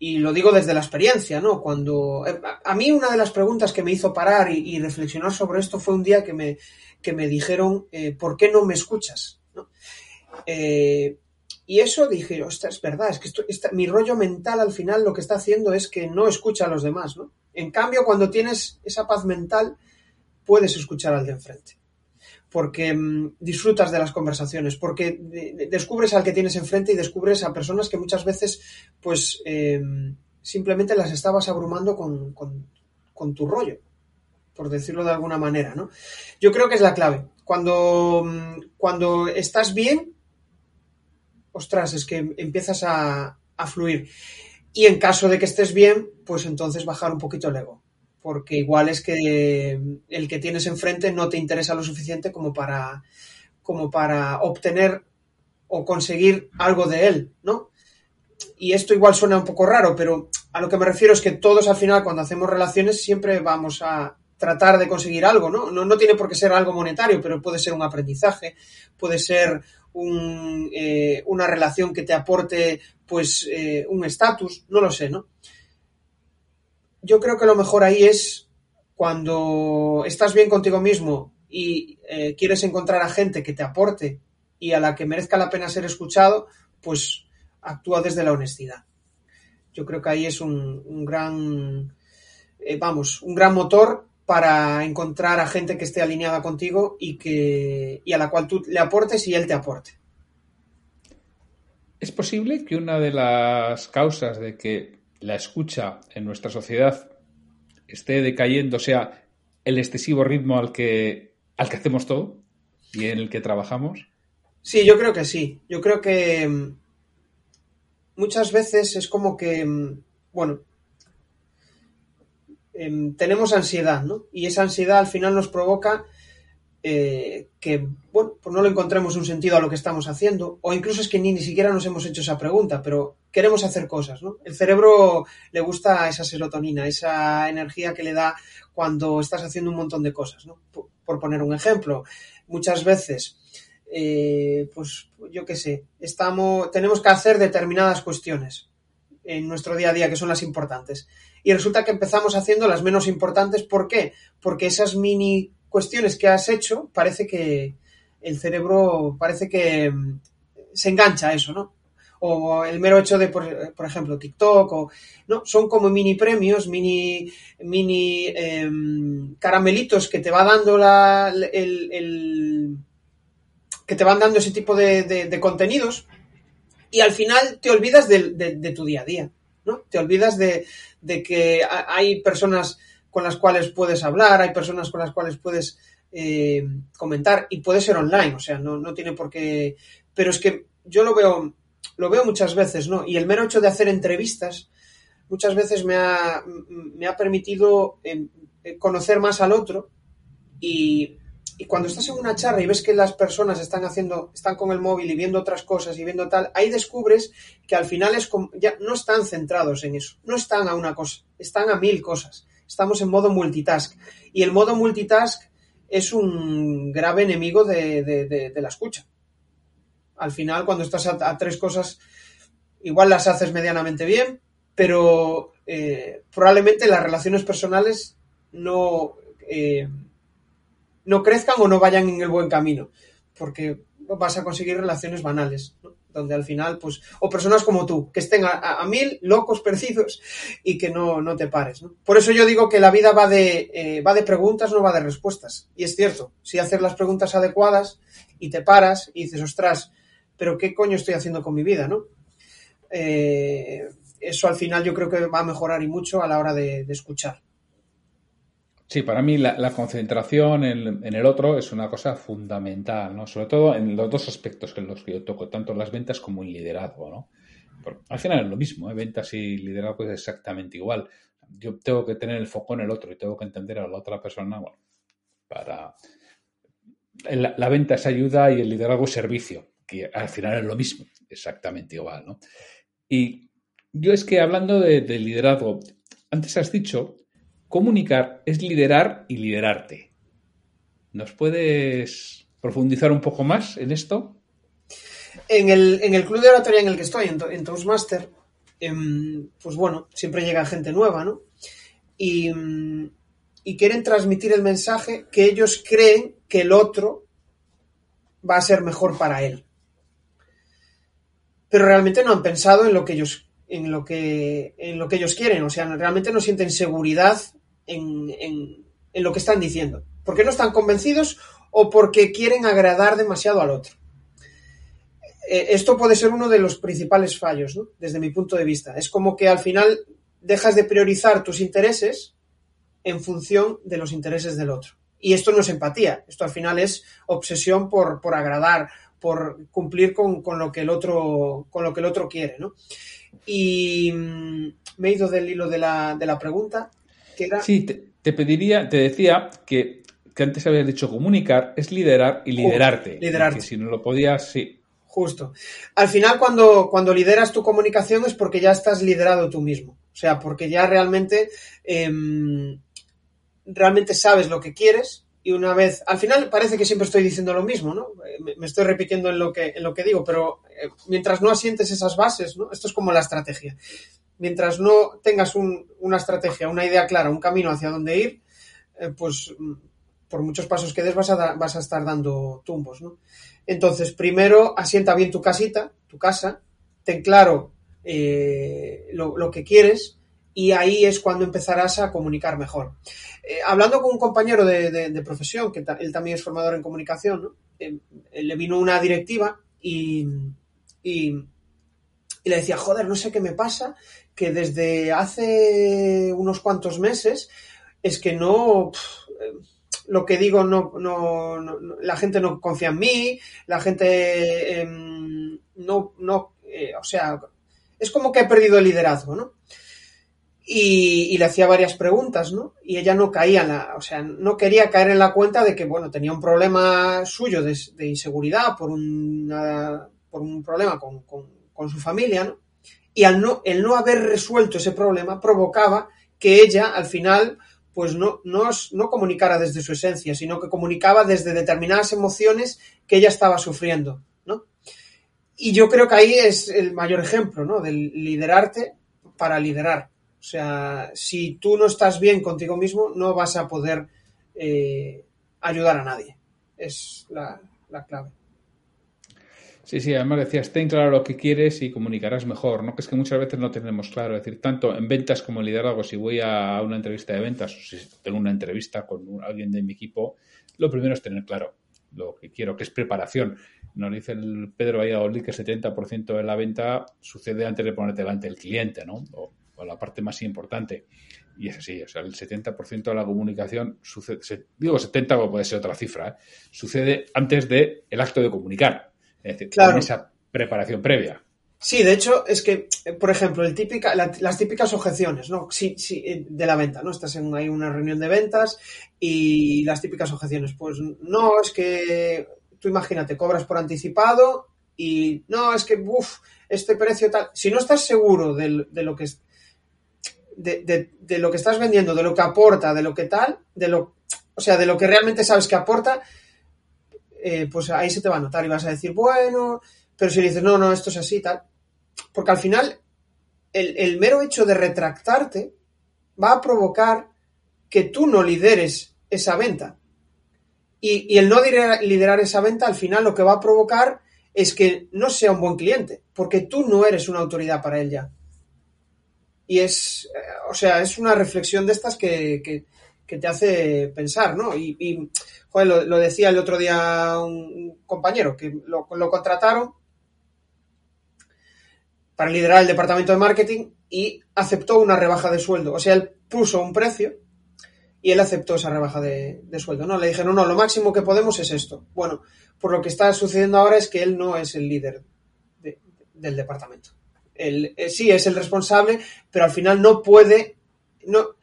B: y lo digo desde la experiencia, ¿no? Cuando. Eh, a, mí, una de las preguntas que me hizo parar y, reflexionar sobre esto fue un día que me, que me dijeron: eh, ¿Por qué no me escuchas? Eh, y eso dije, es verdad, es que esto, mi rollo mental al final lo que está haciendo es que no escucha a los demás, ¿no? En cambio, cuando tienes esa paz mental, puedes escuchar al de enfrente. Porque mm, disfrutas de las conversaciones, porque descubres al que tienes enfrente y descubres a personas que muchas veces, pues, em, simplemente las estabas abrumando con, con tu rollo, por decirlo de alguna manera, ¿no? Yo creo que es la clave. Cuando, mm, cuando estás bien, ostras, es que empiezas a, fluir. Y en caso de que estés bien, pues entonces bajar un poquito el ego. Porque igual es que el que tienes enfrente no te interesa lo suficiente como para, como para obtener o conseguir algo de él, ¿no? Y esto igual suena un poco raro, pero a lo que me refiero es que todos al final cuando hacemos relaciones siempre vamos a tratar de conseguir algo, ¿no? No, no tiene por qué ser algo monetario, pero puede ser un aprendizaje, puede ser eh, una relación que te aporte pues eh, un estatus, no lo sé, ¿no? Yo creo que lo mejor ahí es cuando estás bien contigo mismo y eh, quieres encontrar a gente que te aporte y a la que merezca la pena ser escuchado, pues actúa desde la honestidad. Yo creo que ahí es un, gran, vamos, un gran motor para encontrar a gente que esté alineada contigo y, que, y a la cual tú le aportes y él te aporte.
A: ¿Es posible que una de las causas de que la escucha en nuestra sociedad esté decayendo sea el excesivo ritmo al que, al que hacemos todo y en el que trabajamos?
B: Sí, yo creo que sí. Yo creo que mm, muchas veces es como que, mm, bueno, Em, tenemos ansiedad, ¿no? Y esa ansiedad al final nos provoca eh, que, bueno, pues no le encontremos un sentido a lo que estamos haciendo, o incluso es que ni, ni siquiera nos hemos hecho esa pregunta, pero queremos hacer cosas, ¿no? El cerebro le gusta esa serotonina, esa energía que le da cuando estás haciendo un montón de cosas, ¿no? Por, poner un ejemplo, muchas veces, eh, pues yo qué sé, estamos, tenemos que hacer determinadas cuestiones en nuestro día a día que son las importantes y resulta que empezamos haciendo las menos importantes. ¿Por qué? Porque esas mini cuestiones que has hecho parece que, el cerebro parece que mm, se engancha a eso, ¿no? O el mero hecho de, por, por ejemplo, TikTok, o, ¿no? Son como mini premios, mini, mini em, caramelitos que te va dando la, el, el, que te van dando ese tipo de, de, de contenidos y al final te olvidas de, de, tu día a día, ¿no? Te olvidas de, que hay personas con las cuales puedes hablar, hay personas con las cuales puedes eh, comentar y puede ser online, o sea, no, no tiene por qué... Pero es que yo lo veo, lo veo muchas veces, ¿no? Y el mero hecho de hacer entrevistas muchas veces me ha, me ha permitido eh, conocer más al otro y, y cuando estás en una charla y ves que las personas están haciendo, están con el móvil y viendo otras cosas y viendo tal, ahí descubres que al final es como, ya no están centrados en eso, no están a una cosa, están a mil cosas. Estamos en modo multitask. Y el modo multitask es un grave enemigo de, de, la escucha. Al final, cuando estás a, tres cosas, igual las haces medianamente bien, pero eh, probablemente las relaciones personales no, eh, no crezcan o no vayan en el buen camino, porque vas a conseguir relaciones banales. ¿no? donde al final, pues, o personas como tú, que estén a, mil locos perdidos y que no, no te pares. Por eso yo digo que la vida va de, eh, va de preguntas, no va de respuestas. Y es cierto, si haces las preguntas adecuadas y te paras y dices, ostras, pero ¿qué coño estoy haciendo con mi vida? ¿no? Eh, eso al final yo creo que va a mejorar y mucho a la hora de, escuchar.
A: Sí, para mí la, concentración en, el otro es una cosa fundamental, ¿no? Sobre todo en los dos aspectos en los que yo toco, tanto en las ventas como en liderazgo, ¿no? Al final es lo mismo, ¿eh? ventas y liderazgo es exactamente igual. Yo tengo que tener el foco en el otro y tengo que entender a la otra persona, bueno, para... La, la venta es ayuda y el liderazgo es servicio, al final es lo mismo, exactamente igual, ¿no? Y yo es que hablando de, de liderazgo, antes has dicho Comunicar es liderar y liderarte. ¿Nos puedes profundizar un poco más en esto?
B: En el, en el club de oratoria en el que estoy, en, Toastmaster, eh, pues bueno, siempre llega gente nueva, ¿no? Y quieren transmitir el mensaje que ellos creen que el otro va a ser mejor para él. Pero realmente no han pensado en lo que ellos en lo que en lo que ellos quieren, o sea, realmente no sienten seguridad en, en, en, lo que están diciendo. Porque no están convencidos o porque quieren agradar demasiado al otro. Eh, esto puede ser uno de los principales fallos, ¿no? desde mi punto de vista. Es como que al final dejas de priorizar tus intereses en función de los intereses del otro. Y esto no es empatía, esto al final es obsesión por, por agradar, por cumplir con, con, lo que el otro, con lo que el otro quiere. ¿no? Y mmm, me he ido del hilo de la, de la pregunta
A: que era... Sí, te, te, pediría, te decía que, que antes habías dicho comunicar es liderar y liderarte.
B: Uh, liderarte.
A: Si no lo podías, sí.
B: Justo. Al final, cuando, cuando lideras tu comunicación es porque ya estás liderado tú mismo. O sea, porque ya realmente, eh, realmente sabes lo que quieres y una vez, al final parece que siempre estoy diciendo lo mismo, ¿no? Me, me estoy repitiendo en lo que, en lo que digo, pero eh, mientras no asientes esas bases, ¿no? Esto es como la estrategia mientras no tengas un, una estrategia, una idea clara, un camino hacia dónde ir, eh, pues por muchos pasos que des vas a, vas a estar dando tumbos, ¿no? Entonces, primero asienta bien tu casita, tu casa, ten claro eh, lo, lo, que quieres y ahí es cuando empezarás a comunicar mejor. Eh, hablando con un compañero de, profesión, que él también es formador en comunicación, ¿no? Eh, le vino una directiva y, y, le decía, joder, no sé qué me pasa, que desde hace unos cuantos meses es que no lo que digo no, no, la gente no confía en mí, la gente eh, no, no eh, o sea, es como que he perdido el liderazgo, ¿no? Y, le hacía varias preguntas, ¿no? Y ella no caía en la, o sea, no quería caer en la cuenta de que, bueno, tenía un problema suyo de, inseguridad por, una, por un problema con, con, con su familia, ¿no? y al no, el no haber resuelto ese problema provocaba que ella al final pues no, no, no comunicara desde su esencia, sino que comunicaba desde determinadas emociones que ella estaba sufriendo, ¿no? Y yo creo que ahí es el mayor ejemplo, ¿no? Del liderarte para liderar. O sea, si tú no estás bien contigo mismo, no vas a poder eh, ayudar a nadie. Es la, la clave.
A: Sí, sí, además decías, ten claro lo que quieres y comunicarás mejor, ¿no? Que es que muchas veces no tenemos claro, es decir, tanto en ventas como en liderazgo, si voy a una entrevista de ventas o si tengo una entrevista con alguien de mi equipo, lo primero es tener claro lo que quiero, que es preparación. Nos dice el Pedro Valladolid que el 70% de la venta sucede antes de ponerte delante del cliente, ¿no? La parte más importante. Y es así, o sea, el 70% de la comunicación sucede, digo 70 o puede ser otra cifra, ¿eh? sucede antes del el acto de comunicar. Es decir, claro. esa preparación previa.
B: Sí, de hecho, es que, eh, por ejemplo, el típica, las típicas objeciones, ¿no? Sí, sí, eh, de la venta, ¿no? Estás en hay una reunión de ventas y las típicas objeciones, pues no, es que tú imagínate, cobras por anticipado y no, es que, uff, este precio tal. Si no estás seguro de, lo que es. De, de, lo que estás vendiendo, de lo que aporta, de lo que tal, de lo, o sea, de lo que realmente sabes que aporta, eh, pues ahí se te va a notar y vas a decir, bueno, pero si dices, no, no, esto es así, tal, porque al final el, mero hecho de retractarte va a provocar que tú no lideres esa venta. Y, el no liderar, esa venta al final lo que va a provocar es que no sea un buen cliente, porque tú no eres una autoridad para él ya. Y es, eh, o sea, es una reflexión de estas que, te hace pensar, ¿no? Y, joder, lo, decía el otro día un compañero, que lo, contrataron para liderar el departamento de marketing y aceptó una rebaja de sueldo. O sea, él puso un precio y él aceptó esa rebaja de, sueldo. No, le dijeron, no, lo máximo que podemos es esto. Bueno, por lo que está sucediendo ahora es que él no es el líder del departamento. Eh, sí es el responsable, pero al final no puede, no,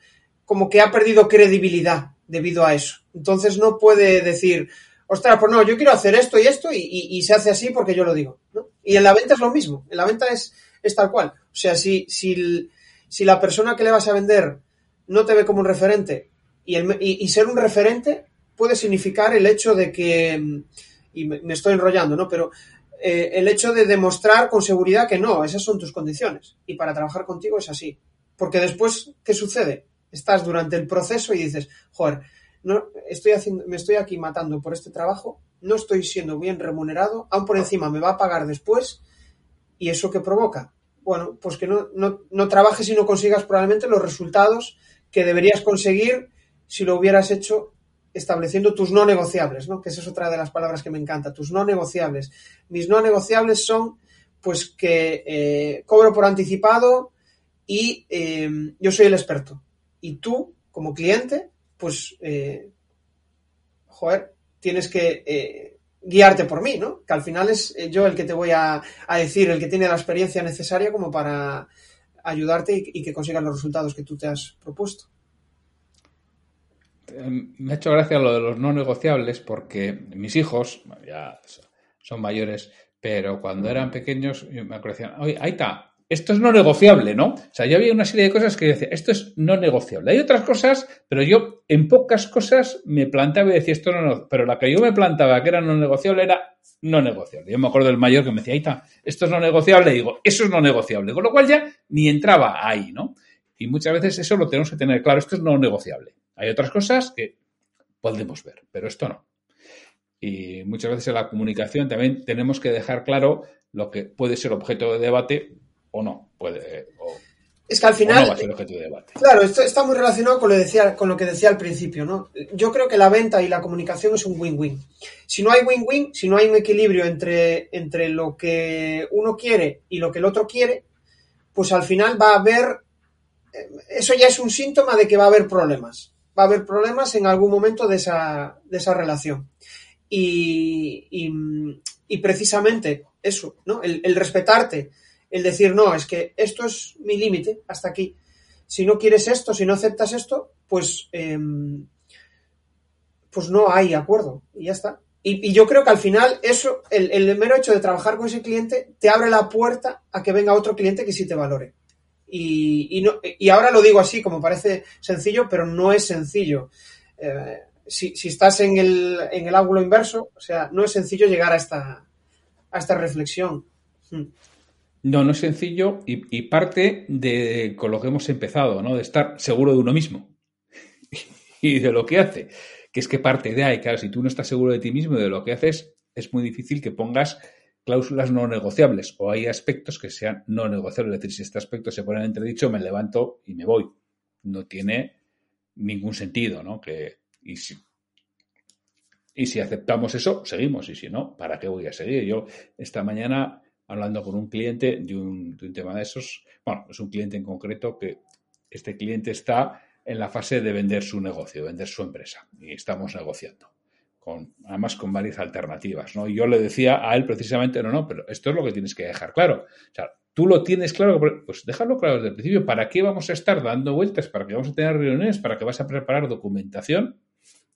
B: como que ha perdido credibilidad debido a eso. Entonces no puede decir, ostras, pues no, yo quiero hacer esto y esto y, se hace así porque yo lo digo. Y en la venta es lo mismo. En la venta es, es tal cual. O sea, si, si, si la persona que le vas a vender no te ve como un referente y, el, y, ser un referente puede significar el hecho de que, y me, estoy enrollando, ¿no? Pero eh, el hecho de demostrar con seguridad que no, esas son tus condiciones. Y para trabajar contigo es así. Porque después, ¿qué sucede? Estás durante el proceso y dices, joder, no, estoy haciendo, me estoy aquí matando por este trabajo, no estoy siendo bien remunerado, aún por encima me va a pagar después ¿Y eso qué provoca? Bueno, pues que no, no, trabajes y no consigas probablemente los resultados que deberías conseguir si lo hubieras hecho estableciendo tus no negociables, ¿no? Que esa es otra de las palabras que me encanta, tus no negociables. Mis no negociables son, pues, que eh, cobro por anticipado y eh, yo soy el experto. Y tú, como cliente, pues, eh, joder, tienes que guiarte por mí, ¿no? Que al final es eh, yo el que te voy a, decir, el que tiene la experiencia necesaria como para ayudarte y, que consigas los resultados que tú te has propuesto.
A: Em, me ha hecho gracia lo de los no negociables porque mis hijos, ya son mayores, pero cuando eran pequeños me acuerdo, oye, ahí está, esto es no negociable, ¿no? O sea, yo había una serie de cosas que decía, esto es no negociable. Hay otras cosas, pero yo en pocas cosas me plantaba y decía, esto no, no pero la que yo me plantaba que era no negociable era no negociable. Yo me acuerdo del mayor que me decía, ahí está, esto es no negociable, y digo, eso es no negociable. Con lo cual ya ni entraba ahí, ¿no? Y muchas veces eso lo tenemos que tener claro, esto es no negociable. Hay otras cosas que podemos ver, pero esto no. Y muchas veces en la comunicación también tenemos que dejar claro lo que puede ser objeto de debate o no. Puede,
B: es que al final. Claro, esto está muy relacionado con lo, decía, con lo que decía al principio, ¿no? Yo creo que la venta y la comunicación es un win-win. Si no hay win-win, si no hay un equilibrio entre, entre lo que uno quiere y lo que el otro quiere, pues al final va a haber. Eh, eso ya es un síntoma de que va a haber problemas. Va a haber problemas en algún momento de esa, de esa relación. Y, y, precisamente eso, ¿no? el respetarte el decir, no, es que esto es mi límite, hasta aquí. Si no quieres esto, si no aceptas esto, pues, em, pues no hay acuerdo y ya está. Y, yo creo que al final eso, el, mero hecho de trabajar con ese cliente, te abre la puerta a que venga otro cliente que sí te valore. Y, no, y ahora lo digo así, como parece sencillo, pero no es sencillo. Eh, si, estás en el, en el ángulo inverso, o sea, no es sencillo llegar a esta, a esta reflexión. Hmm.
A: No, no es sencillo y, parte de con lo que hemos empezado, ¿no? De estar seguro de uno mismo y de lo que hace. Que es que parte de ahí, claro, si tú no estás seguro de ti mismo y de lo que haces, es muy difícil que pongas cláusulas no negociables o hay aspectos que sean no negociables. Es decir, si este aspecto se pone en entredicho, me levanto y me voy. No tiene ningún sentido, ¿no? Que, y, si, y si aceptamos eso, seguimos. Y si no, ¿para qué voy a seguir? Yo esta mañana, hablando con un cliente de un, de un tema de esos, bueno, es un cliente en concreto que este cliente está en la fase de vender su negocio, vender su empresa. Y estamos negociando además con varias alternativas, ¿no? Y yo le decía a él precisamente, no, no, pero esto es lo que tienes que dejar claro. O sea, tú lo tienes claro, pues déjalo claro desde el principio. ¿Para qué vamos a estar dando vueltas? ¿Para qué vamos a tener reuniones? ¿Para qué vas a preparar documentación?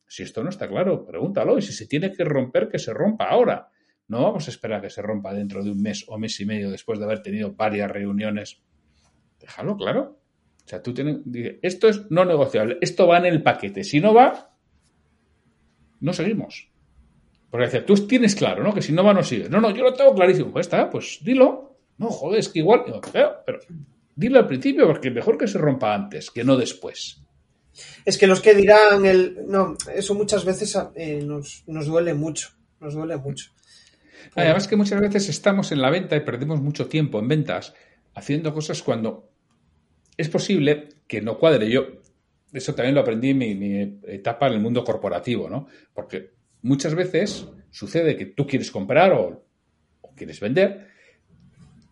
A: Si esto no está claro, pregúntalo. Y si se tiene que romper, que se rompa ahora. No vamos a esperar que se rompa dentro de un mes o mes y medio después de haber tenido varias reuniones. Déjalo claro. O sea, tú tienes, esto es no negociable, esto va en el paquete. Si no va, no seguimos. Porque decía, tú tienes claro, ¿no? Que si no va, no sigues. No, no, yo lo tengo clarísimo. Pues está, pues dilo. No, joder, es que igual. pero, pero dilo al principio, porque mejor que se rompa antes, que no después.
B: Es que los que dirán el. No, eso muchas veces eh, nos, duele mucho. Nos duele mucho.
A: Además que muchas veces estamos en la venta y perdemos mucho tiempo en ventas haciendo cosas cuando es posible que no cuadre. Yo eso también lo aprendí en mi, etapa en el mundo corporativo, ¿no? Porque muchas veces sucede que tú quieres comprar o, quieres vender,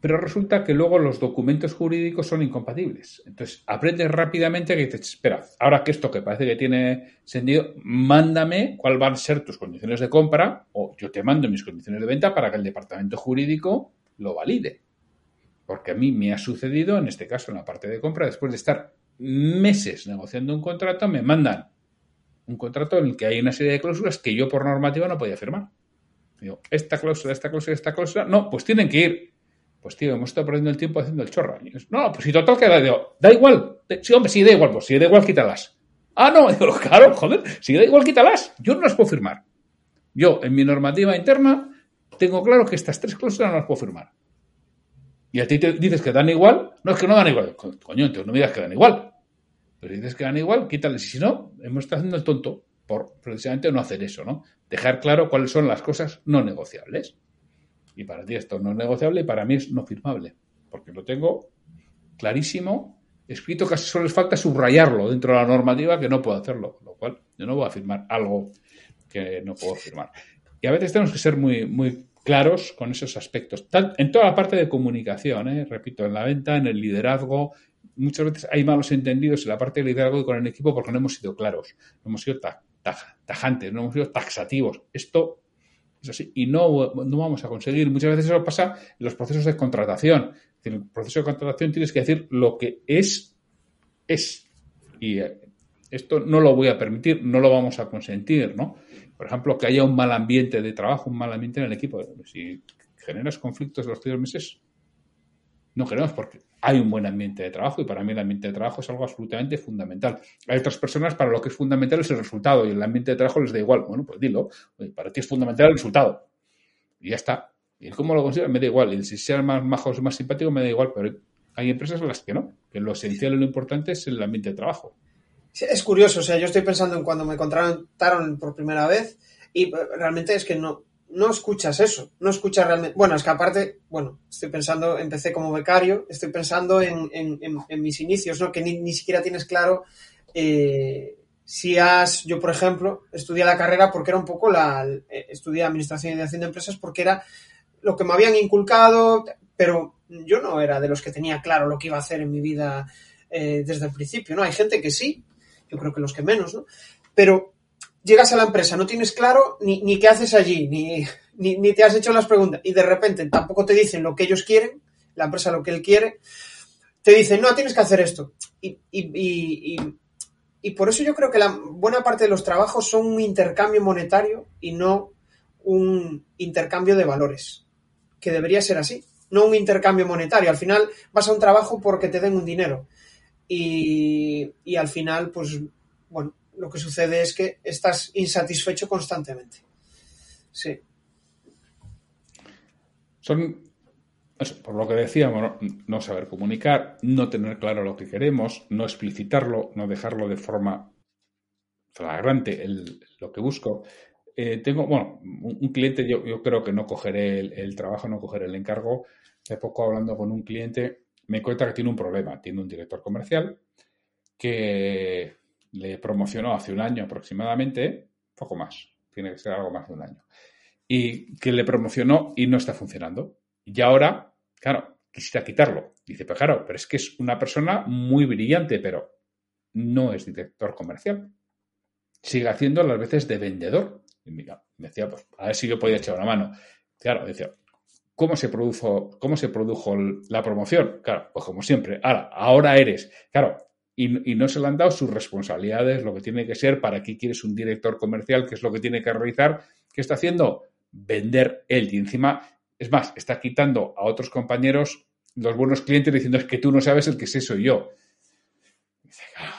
A: pero resulta que luego los documentos jurídicos son incompatibles. Entonces, aprendes rápidamente que dices, espera, ahora que esto que parece que tiene sentido, mándame cuáles van a ser tus condiciones de compra o yo te mando mis condiciones de venta para que el departamento jurídico lo valide. Porque a mí me ha sucedido, en este caso, en la parte de compra, después de estar meses negociando un contrato, me mandan un contrato en el que hay una serie de cláusulas que yo por normativa no podía firmar. Digo, esta cláusula, esta cláusula, esta cláusula, no, pues tienen que ir. Pues tío, hemos estado perdiendo el tiempo haciendo el chorro. no, pues si total queda, digo, da igual. Sí, hombre, si da igual, pues si da igual, quítalas. Ah, no, digo, claro, joder, si da igual, quítalas. Yo no las puedo firmar. Yo, en mi normativa interna, tengo claro que estas tres cláusulas no las puedo firmar. Y a ti te dices que dan igual, no es que no dan igual. Coño, entonces no me digas que dan igual. Pero si dices que dan igual, quítales. Y si no, hemos estado haciendo el tonto por precisamente no hacer eso, ¿no? Dejar claro cuáles son las cosas no negociables. Y para ti esto no es negociable y para mí es no firmable. Porque lo tengo clarísimo, escrito, casi solo les falta subrayarlo dentro de la normativa que no puedo hacerlo. Lo cual yo no voy a firmar algo que no puedo firmar. Y a veces tenemos que ser muy, muy claros con esos aspectos. En toda la parte de comunicación, ¿eh? repito, en la venta, en el liderazgo, muchas veces hay malos entendidos en la parte de liderazgo y con el equipo porque no hemos sido claros, no hemos sido tajantes, no hemos sido taxativos. Esto es así y no, no vamos a conseguir. Muchas veces eso pasa en los procesos de contratación. En el proceso de contratación tienes que decir lo que es, es. Y eh, esto no lo voy a permitir, no lo vamos a consentir, ¿no? Por ejemplo, que haya un mal ambiente de trabajo, un mal ambiente en el equipo. Si generas conflictos los primeros meses, no queremos porque hay un buen ambiente de trabajo y para mí el ambiente de trabajo es algo absolutamente fundamental. Hay otras personas para lo que es fundamental es el resultado y el ambiente de trabajo les da igual. Bueno, pues dilo, para ti es fundamental el resultado. Y ya está. Y cómo lo consideras me da igual. Y si sean más majos, más simpáticos, me da igual. Pero hay empresas en las que no, que lo esencial y lo importante es el ambiente de trabajo.
B: es curioso, o sea, yo estoy pensando en cuando me contrataron por primera vez y realmente es que no, no escuchas eso, no escuchas realmente. Bueno, es que aparte, bueno, estoy pensando, empecé como becario, estoy pensando en, mis inicios, ¿no? Que ni, siquiera tienes claro eh, si has, yo por ejemplo, estudié la carrera porque era un poco la, eh, estudié Administración y Dirección de Empresas porque era lo que me habían inculcado, pero yo no era de los que tenía claro lo que iba a hacer en mi vida eh, desde el principio, ¿no? Hay gente que sí, yo creo que los que menos, ¿no? Pero llegas a la empresa, no tienes claro ni, ni qué haces allí, ni, ni, te has hecho las preguntas y de repente tampoco te dicen lo que ellos quieren, la empresa lo que él quiere, te dicen, no, tienes que hacer esto. Y, y, y, y por eso yo creo que la buena parte de los trabajos son un intercambio monetario y no un intercambio de valores, que debería ser así, no un intercambio monetario. Al final vas a un trabajo porque te den un dinero. Y, y al final, pues, bueno, lo que sucede es que estás insatisfecho constantemente. Sí.
A: Son, por lo que decíamos, no, saber comunicar, no tener claro lo que queremos, no explicitarlo, no dejarlo de forma flagrante lo que busco. eh, tengo, bueno, un, cliente, yo, yo, creo que no cogeré el, trabajo, no cogeré el encargo. Hace poco hablando con un cliente, me cuenta que tiene un problema. Tiene un director comercial que le promocionó hace un año aproximadamente, poco más, tiene que ser algo más de un año, y que le promocionó y no está funcionando. Y ahora, claro, quisiera quitarlo. Dice, pero claro, pero es que es una persona muy brillante, pero no es director comercial. Sigue haciendo las veces de vendedor. Y mira, decía, pues, a ver si yo podía echar una mano. Claro, decía, ¿cómo se produjo, cómo se produjo la promoción? Claro, pues como siempre, ahora, ahora eres. Claro, y, no se le han dado sus responsabilidades, lo que tiene que ser, para qué quieres un director comercial, qué es lo que tiene que realizar, ¿qué está haciendo? Vender él. Y encima, es más, está quitando a otros compañeros los buenos clientes diciendo es que tú no sabes el que sé soy yo. Ah".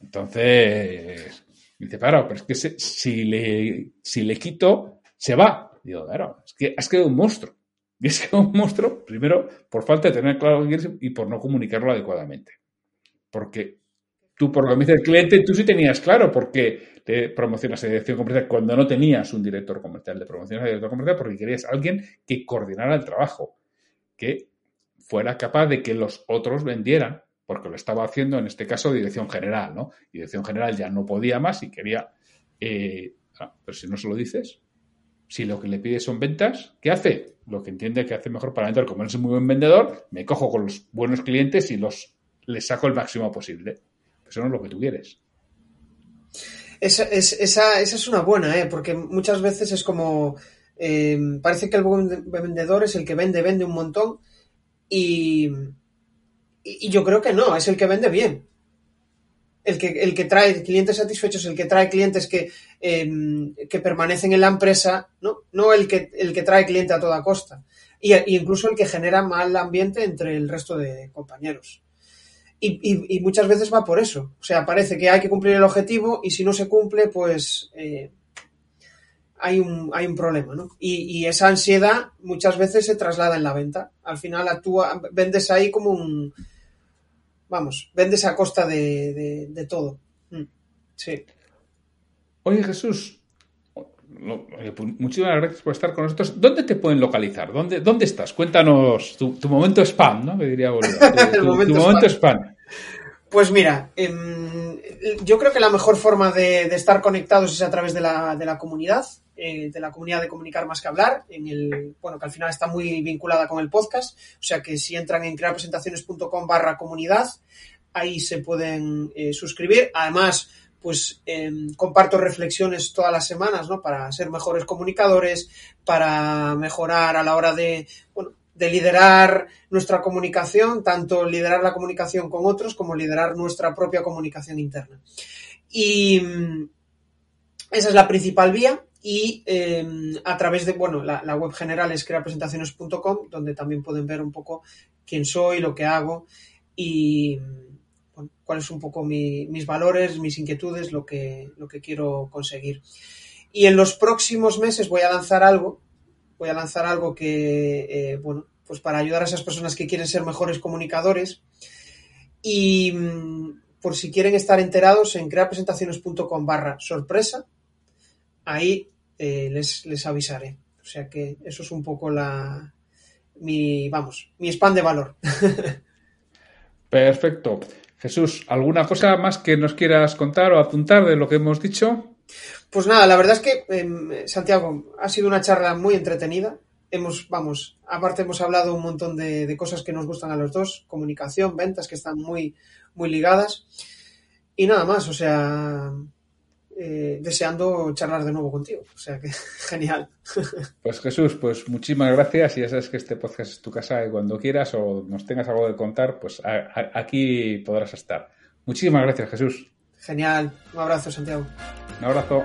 A: Entonces, dice, claro, pero es que si, le, si le quito, se va. Digo, claro, es que has quedado un monstruo. Y es que un monstruo, primero, por falta de tener claro lo que y por no comunicarlo adecuadamente. Porque tú, por lo que me dice el cliente, tú sí tenías claro por qué te promocionas a dirección comercial cuando no tenías un director comercial. De promocionas a director comercial porque querías alguien que coordinara el trabajo, que fuera capaz de que los otros vendieran, porque lo estaba haciendo en este caso dirección general, ¿no? Dirección general ya no podía más y quería... Eh, ah, pero si no se lo dices, si lo que le pides son ventas, ¿qué hace? Lo que entiende que hace mejor para vender, como él es muy buen vendedor, me cojo con los buenos clientes y los les saco el máximo posible. Eso no es lo que tú quieres.
B: Esa es, esa, esa es una buena, ¿eh? porque muchas veces es como... Eh, parece que el buen vendedor es el que vende, vende un montón y, y yo creo que no, es el que vende bien. El que, el que trae clientes satisfechos, el que trae clientes que, em, que permanecen en la empresa, ¿no? No el que, el que trae cliente a toda costa. Y, incluso el que genera mal ambiente entre el resto de compañeros. Y, y, muchas veces va por eso. O sea, parece que hay que cumplir el objetivo y si no se cumple, pues eh, hay un, hay un problema, ¿no? Y, esa ansiedad muchas veces se traslada en la venta. Al final actúa, vendes ahí como un, vamos, vendes a costa de, todo. Mm, sí.
A: Oye Jesús, pues muchísimas gracias por estar con nosotros. ¿Dónde te pueden localizar? ¿Dónde, dónde estás? Cuéntanos tu, momento spam, ¿no? Me diría Tu, momento, spam.
B: Pues mira, em, yo creo que la mejor forma de, estar conectados es a través de la, de la comunidad. Eh, de la comunidad de Comunicar Más que Hablar, en el, bueno, que al final está muy vinculada con el podcast, o sea que si entran en crearpresentaciones.com barra comunidad, ahí se pueden eh, suscribir. Además, pues em, comparto reflexiones todas las semanas, ¿no? Para ser mejores comunicadores, para mejorar a la hora de, bueno, de liderar nuestra comunicación, tanto liderar la comunicación con otros como liderar nuestra propia comunicación interna. Y mm, esa es la principal vía y em, a través de, bueno, la, web general es creapresentaciones.com, donde también pueden ver un poco quién soy, lo que hago y cuáles son un poco mis valores, mis inquietudes, lo que, lo que quiero conseguir. Y en los próximos meses voy a lanzar algo, voy a lanzar algo que, eh, bueno, pues para ayudar a esas personas que quieren ser mejores comunicadores y mm, por si quieren estar enterados en creapresentaciones.com barra sorpresa, ahí eh, les, les avisaré. O sea que eso es un poco la mi, vamos, mi spam de valor.
A: Perfecto. Jesús, ¿alguna cosa más que nos quieras contar o apuntar de lo que hemos dicho?
B: Pues nada, la verdad es que, em, Santiago, ha sido una charla muy entretenida. Hemos, vamos, aparte hemos hablado un montón de, cosas que nos gustan a los dos, comunicación, ventas, que están muy, muy ligadas. Y nada más, o sea, eh, deseando charlar de nuevo contigo. O sea que genial.
A: Pues Jesús, pues muchísimas gracias ya sabes que este podcast es tu casa y cuando quieras o nos tengas algo de contar, pues aquí podrás estar. Muchísimas gracias Jesús.
B: Genial. Un abrazo, Santiago.
A: Un abrazo.